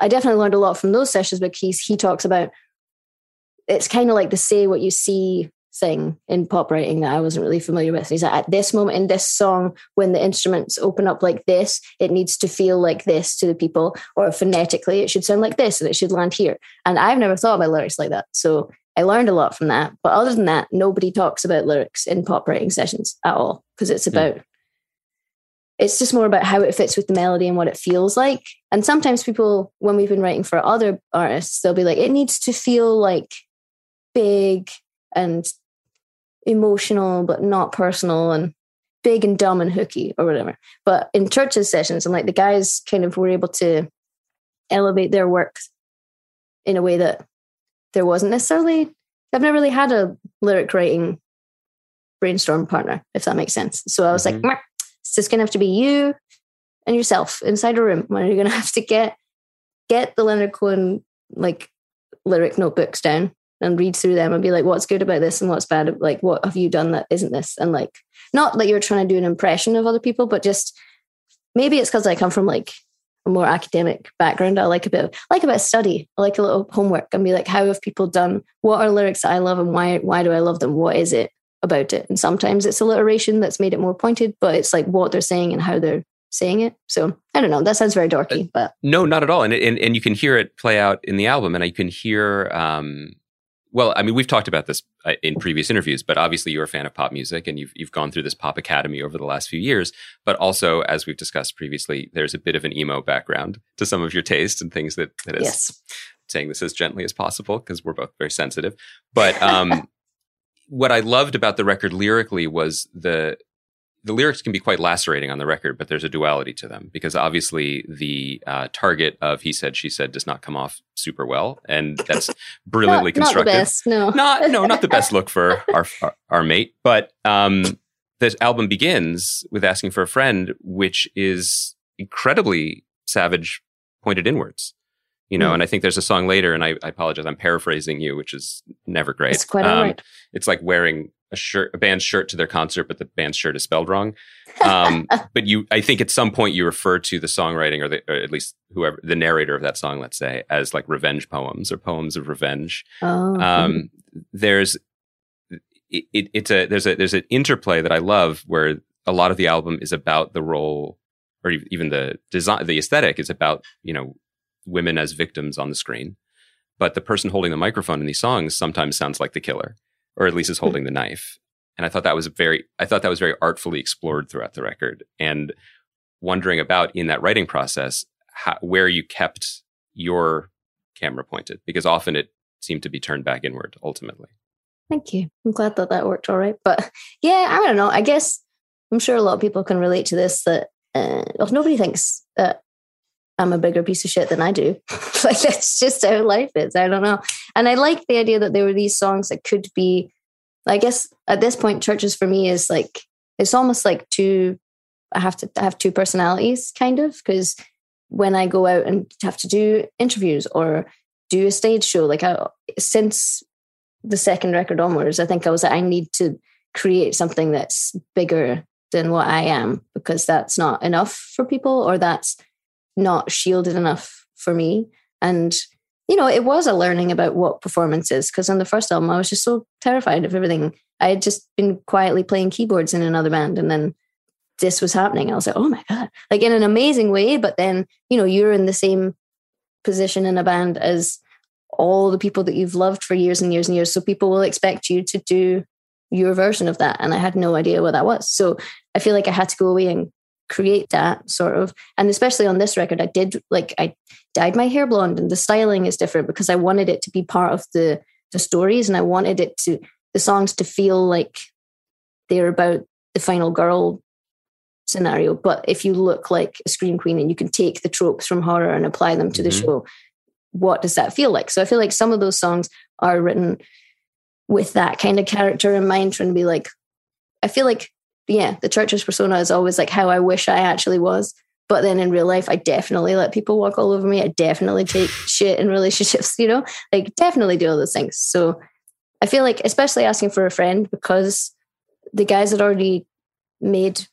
Speaker 7: I definitely learned a lot from those sessions because he talks about it's kind of like the say what you see thing in pop writing that I wasn't really familiar with. He's like, at this moment in this song, when the instruments open up like this, it needs to feel like this to the people, or phonetically, it should sound like this and it should land here. And I've never thought about lyrics like that. So I learned a lot from that. But other than that, nobody talks about lyrics in pop writing sessions at all because it's hmm. about. It's just more about how it fits with the melody and what it feels like. And sometimes people, when we've been writing for other artists, they'll be like, it needs to feel like big and emotional but not personal and big and dumb and hooky or whatever. But in CHVRCHES sessions, and like the guys kind of were able to elevate their work in a way that there wasn't necessarily. I've never really had a lyric writing brainstorm partner, if that makes sense. So I was like,
Speaker 5: Mhm.
Speaker 7: "Meh, it's just gonna have to be you and yourself inside a room where you're gonna have to get get the Leonard Cohen like lyric notebooks down and read through them and be like, what's good about this and what's bad? Like, what have you done that isn't this? And like, not that you're trying to do an impression of other people, but just maybe it's because I come from like more academic background. I like a bit of like a bit of study. I like a little homework and be like, how have people done? What are lyrics that I love and why why do I love them? What is it about it? And sometimes it's alliteration that's made it more pointed, but it's like what they're saying and how they're saying it. So I don't know. That sounds very dorky, but
Speaker 5: No, not at all. And, and and you can hear it play out in the album, and you can hear. Um, well, I mean, we've talked about this uh, in previous interviews, but obviously you're a fan of pop music, and you've you've gone through this pop academy over the last few years. But also, as we've discussed previously, there's a bit of an emo background to some of your taste and things that that is
Speaker 7: yes.
Speaker 5: saying this as gently as possible because we're both very sensitive. But um, what I loved about the record lyrically was the the lyrics can be quite lacerating on the record, but there's a duality to them because obviously the uh, target of he said she said does not come off super well, and that's brilliantly
Speaker 7: not, not the
Speaker 5: constructed.
Speaker 7: best. No.
Speaker 5: Not no, not the best look for our our, our mate, but um, this album begins with asking for a friend, which is incredibly savage, pointed inwards. You know,
Speaker 7: Mm.
Speaker 5: and I think there's a song later, and I, I apologize, I'm paraphrasing you, which is never great.
Speaker 7: It's quite
Speaker 5: Um,
Speaker 7: all right.
Speaker 5: It's like wearing a shirt, a band's shirt to their concert, but the band's shirt is spelled wrong. Um, but you, I think at some point you refer to the songwriting, or, the, or at least whoever the narrator of that song, let's say, as like revenge poems or poems of revenge
Speaker 7: Oh,
Speaker 5: um, there's it, it, it's a there's a there's an interplay that I love where a lot of the album is about the role or even the design the aesthetic is about you know women as victims on the screen but the person holding the microphone in these songs sometimes sounds like the killer or at least is holding the knife and I thought that was very I thought that was very artfully explored throughout the record and wondering about in that writing process how, where you kept your camera pointed because often it seemed to be turned back inward ultimately.
Speaker 7: Thank you. I'm glad that that worked all right. But yeah, I don't know. I guess I'm sure a lot of people can relate to this that uh, well, nobody thinks that I'm a bigger piece of shit than I do. like that's just how life is. I don't know. And I like the idea that there were these songs that could be, I guess at this point, CHVRCHES for me is like, it's almost like two, I have to have two personalities kind of, because when I go out and have to do interviews or do a stage show, like I, since the second record onwards, I think I was like, I need to create something that's bigger than what I am because that's not enough for people or that's not shielded enough for me. And, you know, it was a learning about what performance is because on the first album, I was just so terrified of everything. I had just been quietly playing keyboards in another band and then this was happening. I was like, oh my God, like in an amazing way. But then, you know, you're in the same position in a band as all the people that you've loved for years and years and years. So people will expect you to do your version of that. And I had no idea what that was. So I feel like I had to go away and create that sort of. And especially on this record, I did like I dyed my hair blonde and the styling is different because I wanted it to be part of the the stories and I wanted it to the songs to feel like they're about the final girl scenario. But if you look like a scream queen and you can take the tropes from horror and apply them to the
Speaker 5: Mhm.
Speaker 7: show, what does that feel like? So I feel like some of those songs are written with that kind of character in mind, trying to be like, I feel like yeah, the CHVRCHES persona is always like how I wish I actually was. But then in real life, I definitely let people walk all over me. I definitely take shit in relationships, you know, like definitely do all those things. So I feel like, especially asking for a friend, because the guys had already made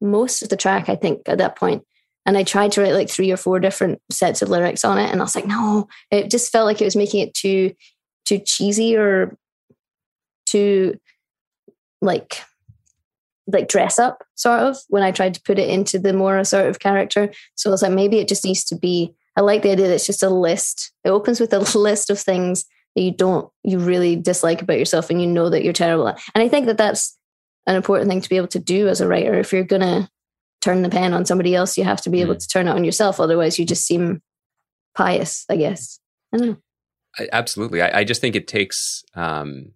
Speaker 7: most of the track, I think, at that point. And I tried to write like three or four different sets of lyrics on it. And I was like, no, it just felt like it was making it too, too cheesy or too like like dress up sort of when I tried to put it into the more sort of character. So I was like, maybe it just needs to be. I like the idea that it's just a list. It opens with a list of things that you don't, you really dislike about yourself, and you know that you're terrible at. And I think that that's an important thing to be able to do as a writer. If you're gonna turn the pen on somebody else, you have to be able mm. to turn it on yourself. Otherwise, you just seem pious. I guess. I don't know.
Speaker 5: I, absolutely. I, I, just think it takes um,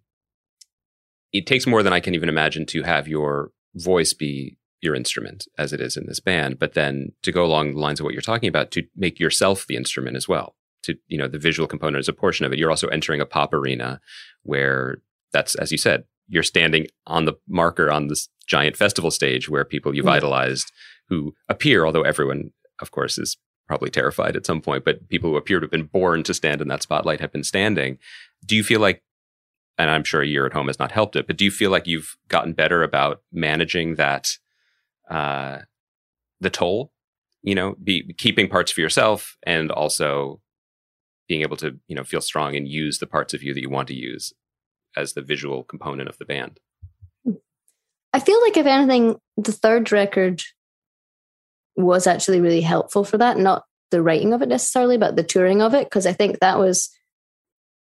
Speaker 5: it takes more than I can even imagine to have your voice be your instrument as it is in this band, but then to go along the lines of what you're talking about, to make yourself the instrument as well. To, you know, the visual component is a portion of it. You're also entering a pop arena where that's, as you said, you're standing on the marker on this giant festival stage where people you've mm. idolized who appear, although everyone, of course, is probably terrified at some point, but people who appear to have been born to stand in that spotlight have been standing. Do you feel like and I'm sure a year at home has not helped it, but do you feel like you've gotten better about managing that, uh, the toll, you know, be keeping parts for yourself and also being able to, you know, feel strong and use the parts of you that you want to use as the visual component of the band?
Speaker 7: I feel like if anything, the third record was actually really helpful for that. Not the writing of it necessarily, but the touring of it, because I think that was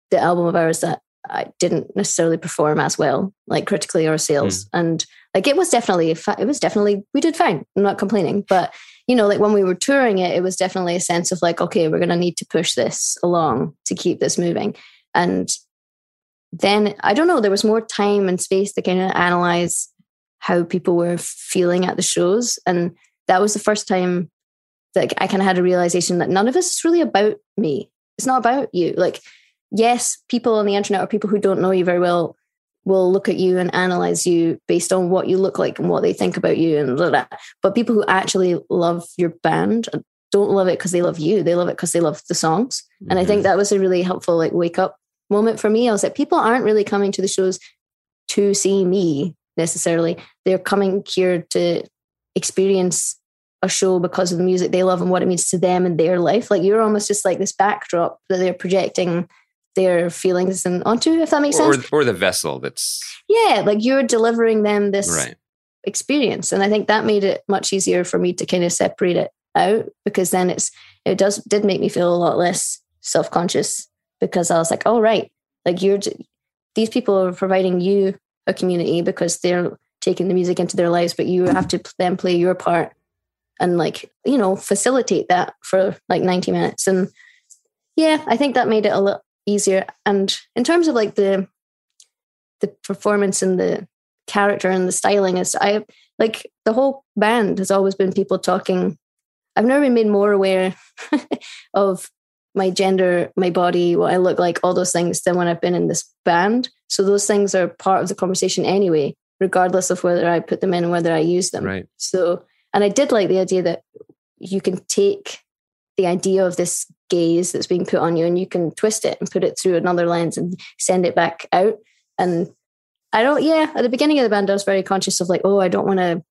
Speaker 7: the album of ours that I didn't necessarily perform as well, like critically or sales. Mm. And like it was definitely, it was definitely, we did fine. I'm not complaining. But, you know, like when we were touring it, it was definitely a sense of like, okay, we're going to need to push this along to keep this moving. And then I don't know, there was more time and space to kind of analyze how people were feeling at the shows. And that was the first time that I kind of had a realization that none of this is really about me. It's not about you. Like, yes, people on the internet or people who don't know you very well will look at you and analyze you based on what you look like and what they think about you and blah, blah. but people who actually love your band don't love it because they love you they love it because they love the songs mm-hmm. and i think mm-hmm. that was a really helpful like wake up moment for me i was like people aren't really coming to the shows to see me necessarily they're coming here to experience a show because of the music they love and what it means to them and their life like you're almost just like this backdrop that they're projecting their feelings and onto, if that makes
Speaker 5: or,
Speaker 7: sense.
Speaker 5: Or the vessel that's
Speaker 7: yeah, like you're delivering them this
Speaker 5: right.
Speaker 7: experience, and I think that made it much easier for me to kind of separate it out because then it's it does did make me feel a lot less self conscious because I was like, oh right, like you're these people are providing you a community because they're taking the music into their lives, but you have to then play your part and like you know facilitate that for like 90 minutes and yeah i think that made it a little easier. And in terms of like the the performance and the character and the styling is I like the whole band has always been people talking. I've never been made more aware of my gender, my body, what I look like, all those things than when I've been in this band. So those things are part of the conversation anyway, regardless of whether I put them in and whether I use them.
Speaker 5: Right.
Speaker 7: So and I did like the idea that you can take the idea of this gaze that's being put on you and you can twist it and put it through another lens and send it back out and i don't yeah at the beginning of the band i was very conscious of like oh i don't want to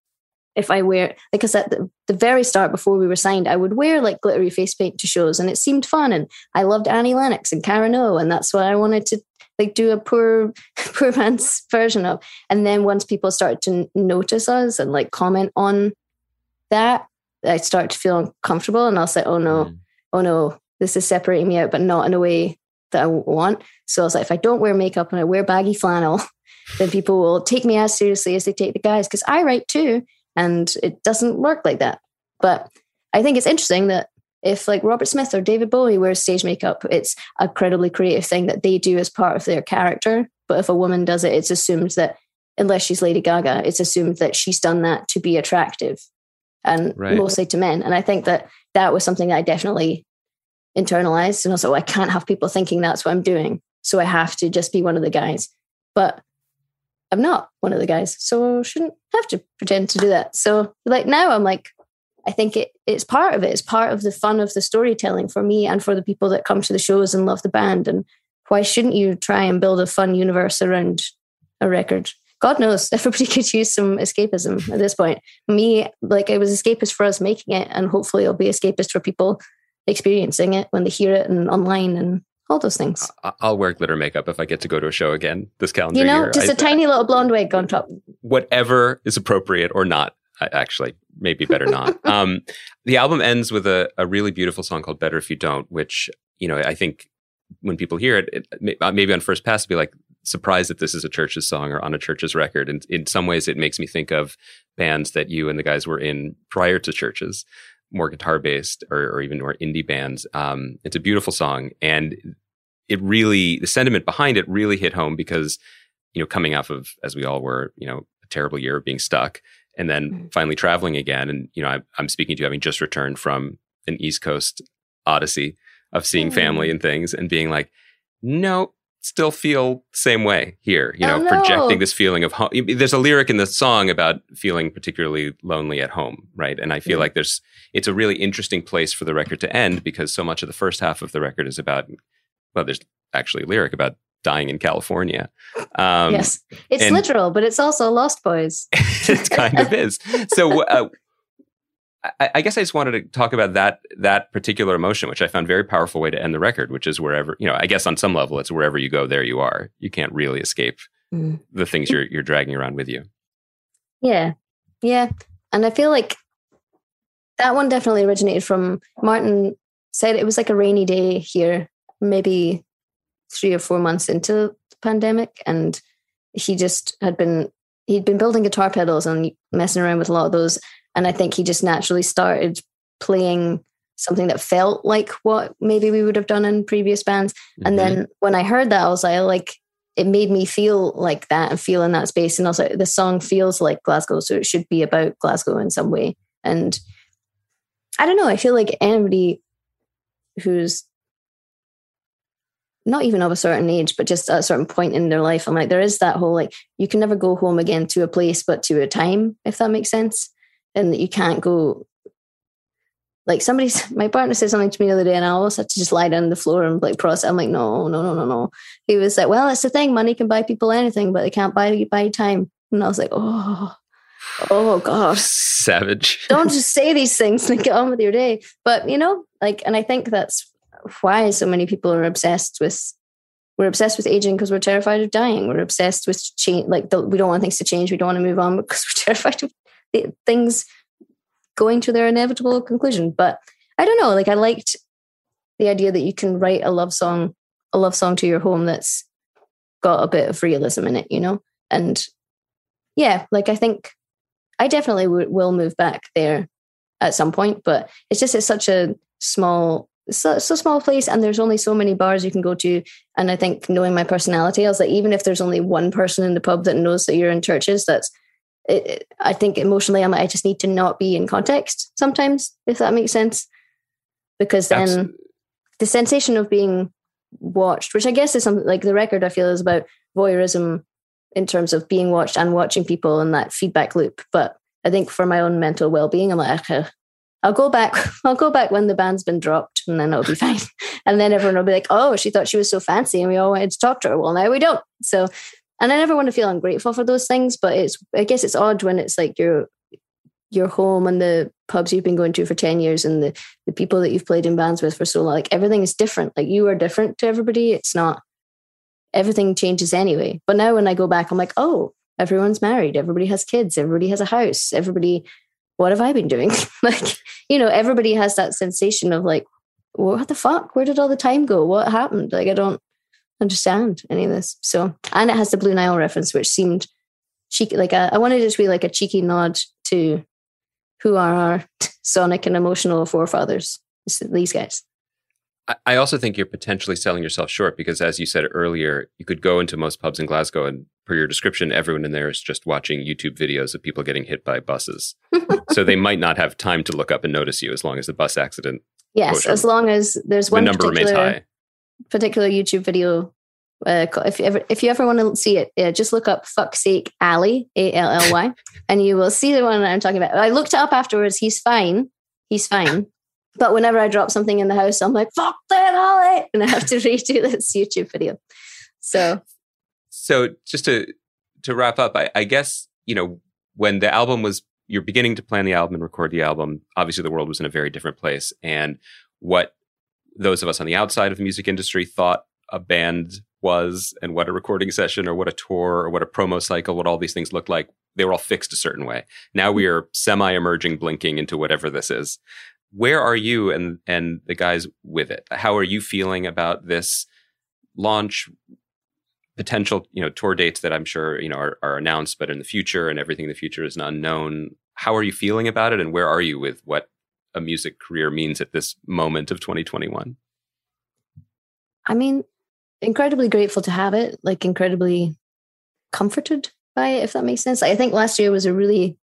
Speaker 7: if i wear because at the, the very start before we were signed i would wear like glittery face paint to shows and it seemed fun and i loved annie lennox and karen o and that's what i wanted to like do a poor poor man's version of and then once people started to notice us and like comment on that I start to feel uncomfortable and I'll say, oh no, mm. oh no, this is separating me out, but not in a way that I want. So I was like, if I don't wear makeup and I wear baggy flannel, then people will take me as seriously as they take the guys because I write too. And it doesn't work like that. But I think it's interesting that if like Robert Smith or David Bowie wears stage makeup, it's a credibly creative thing that they do as part of their character. But if a woman does it, it's assumed that unless she's Lady Gaga, it's assumed that she's done that to be attractive and right. mostly to men. And I think that that was something that I definitely internalized. And also, I can't have people thinking that's what I'm doing. So I have to just be one of the guys. But I'm not one of the guys, so shouldn't have to pretend to do that. So like now I'm like, I think it it's part of it. It's part of the fun of the storytelling for me and for the people that come to the shows and love the band. And why shouldn't you try and build a fun universe around a record? God knows, everybody could use some escapism at this point. Me, like it was escapist for us making it, and hopefully it'll be escapist for people experiencing it when they hear it and online and all those things.
Speaker 5: I'll wear glitter makeup if I get to go to a show again this calendar
Speaker 7: you know,
Speaker 5: year.
Speaker 7: just a
Speaker 5: I-
Speaker 7: tiny little blonde wig on top.
Speaker 5: whatever is appropriate or not. I- Actually, maybe better not. um, the album ends with a, a really beautiful song called "Better If You Don't," which you know I think when people hear it, it uh, maybe on first pass, be like surprised that this is a CHVRCHES song or on a CHVRCHES record. And in some ways, it makes me think of bands that you and the guys were in prior to CHVRCHES, more guitar based or, or even more indie bands. Um, it's a beautiful song, and it really the sentiment behind it really hit home because you know coming off of as we all were, you know, a terrible year of being stuck. And then
Speaker 7: Mhm.
Speaker 5: finally traveling again, and you know, I, I'm speaking to you having just returned from an East Coast odyssey of seeing family and things and being like, no, still feel same way here, you know,
Speaker 7: Oh, no.
Speaker 5: projecting this feeling of home. There's a lyric in the song about feeling particularly lonely at home, right? And I feel like there's, it's a really interesting place for the record to end because so much of the first half of the record is about, well, there's actually a lyric about dying in California. Um,
Speaker 7: yes, it's
Speaker 5: and-
Speaker 7: literal, but it's also Lost Boys.
Speaker 5: it kind of is. So, uh, I, I guess I just wanted to talk about that that particular emotion, which I found very powerful way to end the record, which is wherever you know. I guess on some level, it's wherever you go, there you are. You can't really escape
Speaker 7: Mm.
Speaker 5: the things you're you're dragging around with you.
Speaker 7: Yeah. Yeah. And I feel like that one definitely originated from Martin said it was like a rainy day here, maybe three or four months into the pandemic. And he just had been, he'd been building guitar pedals and messing around with a lot of those. And I think he just naturally started playing something that felt like what maybe we would have done in previous bands. And
Speaker 5: Mhm.
Speaker 7: then when I heard that, I was like, like, it made me feel like that and feel in that space. And also, the song feels like Glasgow, so it should be about Glasgow in some way. And I don't know, I feel like anybody who's not even of a certain age, but just at a certain point in their life, I'm like, there is that whole like, you can never go home again to a place, but to a time, if that makes sense. And that you can't go like somebody's my partner said something to me the other day and I almost had to just lie down on the floor and like process. I'm like, no, no, no, no, no. He was like, Well, that's the thing, money can buy people anything, but they can't buy buy time. And I was like, Oh, oh God.
Speaker 5: savage.
Speaker 7: Don't just say these things and get on with your day. But you know, like and I think that's why so many people are obsessed with we're obsessed with aging because we're terrified of dying. We're obsessed with change like the, we don't want things to change. We don't want to move on because we're terrified of things going to their inevitable conclusion. But I don't know. Like I liked the idea that you can write a love song, a love song to your home that's got a bit of realism in it, you know. And yeah, like I think I definitely w- will move back there at some point. But it's just it's such a small, so, so small place, and there's only so many bars you can go to. And I think knowing my personality, I was like, even if there's only one person in the pub that knows that you're in CHVRCHES, that's it, I think emotionally, I'm like, I just need to not be in context sometimes, if that makes sense. Because then
Speaker 5: Abs-
Speaker 7: the sensation of being watched, which I guess is something like the record I feel is about voyeurism in terms of being watched and watching people and that feedback loop. But I think for my own mental well being, I'm like, okay, I'll go back. I'll go back when the band's been dropped and then it'll be fine. and then everyone will be like, oh, she thought she was so fancy and we all wanted to talk to her. Well, now we don't. So, and I never want to feel ungrateful for those things, but it's, I guess it's odd when it's like your, your home and the pubs you've been going to for 10 years and the, the people that you've played in bands with for so long, like everything is different. Like you are different to everybody. It's not, everything changes anyway. But now when I go back, I'm like, oh, everyone's married. Everybody has kids. Everybody has a house. Everybody, what have I been doing? like, you know, everybody has that sensation of like, what the fuck? Where did all the time go? What happened? Like, I don't understand any of this. So, and it has the Blue Nile reference, which seemed cheeky. Like, a, I wanted it to be like a cheeky nod to who are our sonic and emotional forefathers. These guys.
Speaker 5: I- also think you're potentially selling yourself short because, as you said earlier, you could go into most pubs in Glasgow, and per your description, everyone in there is just watching YouTube videos of people getting hit by buses. so they might not have time to look up and notice you as long as the bus accident,
Speaker 7: Yes, as long as there's
Speaker 5: the
Speaker 7: one
Speaker 5: number remains
Speaker 7: particular
Speaker 5: high.
Speaker 7: Particular YouTube video Uh, if you ever if you ever want to see it, yeah, just look up "fuck sake Ally" A L L Y, and you will see the one I'm talking about. I looked it up afterwards. He's fine. He's fine. But whenever I drop something in the house, I'm like, "Fuck that Ally," and I have to redo this YouTube video. So,
Speaker 5: so just to to wrap up, I, I guess you know when the album was you're beginning to plan the album and record the album. Obviously, the world was in a very different place, and what those of us on the outside of the music industry thought a band was and what a recording session or what a tour or what a promo cycle, what all these things looked like, they were all fixed a certain way. Now we are semi emerging, blinking into whatever this is. Where are you and and the guys with it? How are you feeling about this launch? Potential, you know, tour dates that I'm sure you know are, are announced, but in the future and everything in the future is an unknown. How are you feeling about it, and where are you with what a music career means at this moment of 2021?
Speaker 7: I mean, incredibly grateful to have it, like incredibly comforted by it, if that makes sense. I think last year was a really,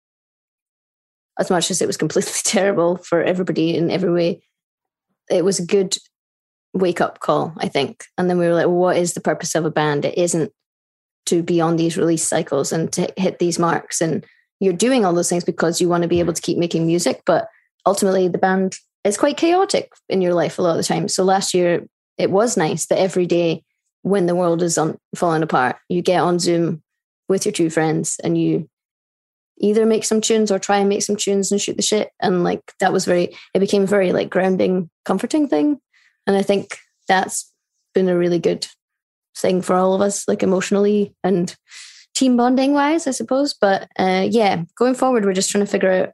Speaker 7: as much as it was completely terrible for everybody in every way, it was a good wake up call, I think. And then we were like, well, what is the purpose of a band? It isn't to be on these release cycles and to hit these marks. And you're doing all those things because you want to be able to keep making music. But ultimately, the band is quite chaotic in your life a lot of the time. So last year, it was nice that every day when the world is on, falling apart, you get on Zoom with your two friends and you either make some tunes or try and make some tunes and shoot the shit. And like that was very, it became very like grounding, comforting thing. And I think that's been a really good thing for all of us, like emotionally and team bonding wise, I suppose. But uh, yeah, going forward, we're just trying to figure out.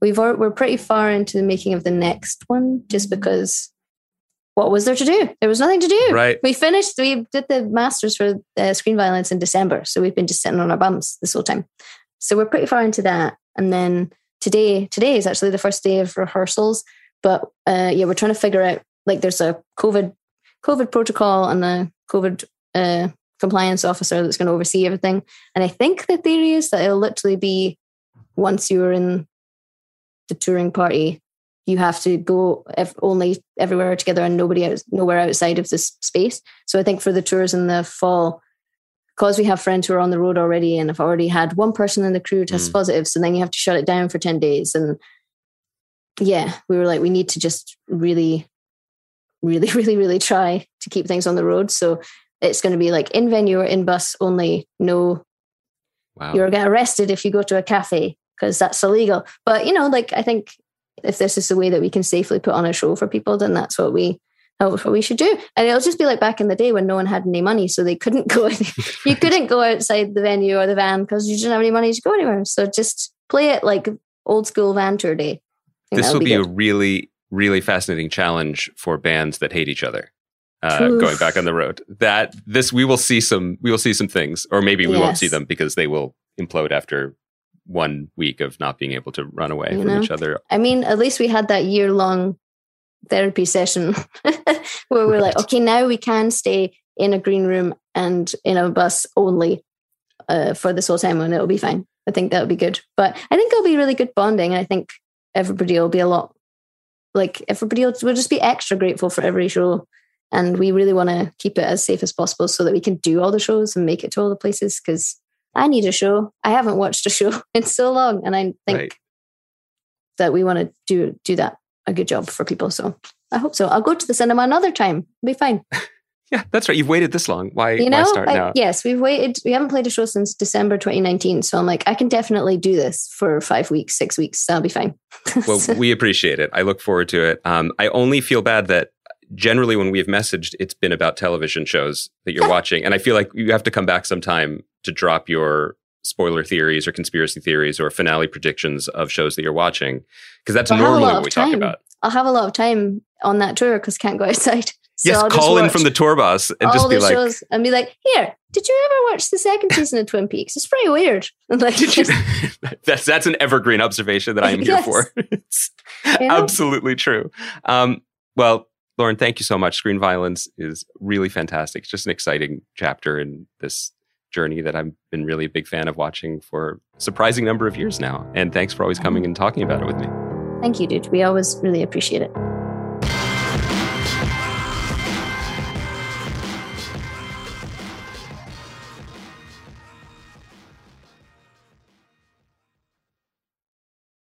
Speaker 7: We've we're pretty far into the making of the next one, just because what was there to do? There was nothing to do.
Speaker 5: Right.
Speaker 7: We finished, we did the masters for uh, screen violence in December. So we've been just sitting on our bums this whole time. So we're pretty far into that. And then today, today is actually the first day of rehearsals. But uh, yeah, we're trying to figure out like there's a COVID COVID protocol and a COVID uh, compliance officer that's going to oversee everything. And I think the theory is that it'll literally be once you're in the touring party, you have to go if only everywhere together and nobody else, nowhere outside of this space. So I think for the tours in the fall, because we have friends who are on the road already and have already had one person in the crew test mm. positive, so then you have to shut it down for 10 days. And yeah, we were like, we need to just really, really, really, really try to keep things on the road. So it's going to be like in venue or in bus only, no, wow. you're going to get arrested if you go to a cafe because that's illegal. But you know, like I think if this is the way that we can safely put on a show for people, then that's what we that's what we should do. And it'll just be like back in the day when no one had any money, so they couldn't go. you couldn't go outside the venue or the van because you didn't have any money to go anywhere. So just play it like old school van tour day.
Speaker 5: This will be, be a really, really fascinating challenge for bands that hate each other. Uh, going back on the road, that this we will see some we will see some things, or maybe we yes. won't see them because they will implode after one week of not being able to run away you from know? each other.
Speaker 7: I mean, at least we had that year long therapy session where we're like, okay, now we can stay in a green room and in a bus only uh, for this whole time and it'll be fine. I think that'll be good. But I think it'll be really good bonding. I think everybody will be a lot like everybody will, will just be extra grateful for every show. And we really want to keep it as safe as possible so that we can do all the shows and make it to all the places because I need a show. I haven't watched a show in so long, and I think right. that we want to do do that a good job for people. So I hope so. I'll go to the cinema another time. It'll be fine.
Speaker 5: yeah, that's right. You've waited this long. Why? You know, why start
Speaker 7: I,
Speaker 5: now?
Speaker 7: yes, we've waited. We haven't played a show since December 2019. So I'm like, I can definitely do this for five weeks, six weeks. That'll be fine.
Speaker 5: well, we appreciate it. I look forward to it. Um, I only feel bad that generally when we've messaged, it's been about television shows that you're watching, and I feel like you have to come back sometime to drop your spoiler theories or conspiracy theories or finale predictions of shows that you're watching because that's I'll normally what we
Speaker 7: time.
Speaker 5: talk about.
Speaker 7: I'll have a lot of time on that tour because can't go outside.
Speaker 5: So yes, I'll call in from the tour bus and just be like, shows
Speaker 7: and be like, "Here, did you ever watch the second season of Twin Peaks? It's pretty weird." Like,
Speaker 5: that's that's an evergreen observation that I am here yes. for. it's absolutely true. Um, well, Lauren, thank you so much. Screen Violence is really fantastic. It's just an exciting chapter in this journey that I've been really a big fan of watching for a surprising number of years now. And thanks for always coming mm-hmm. and talking about it with me.
Speaker 7: Thank you, dude. We always really appreciate it.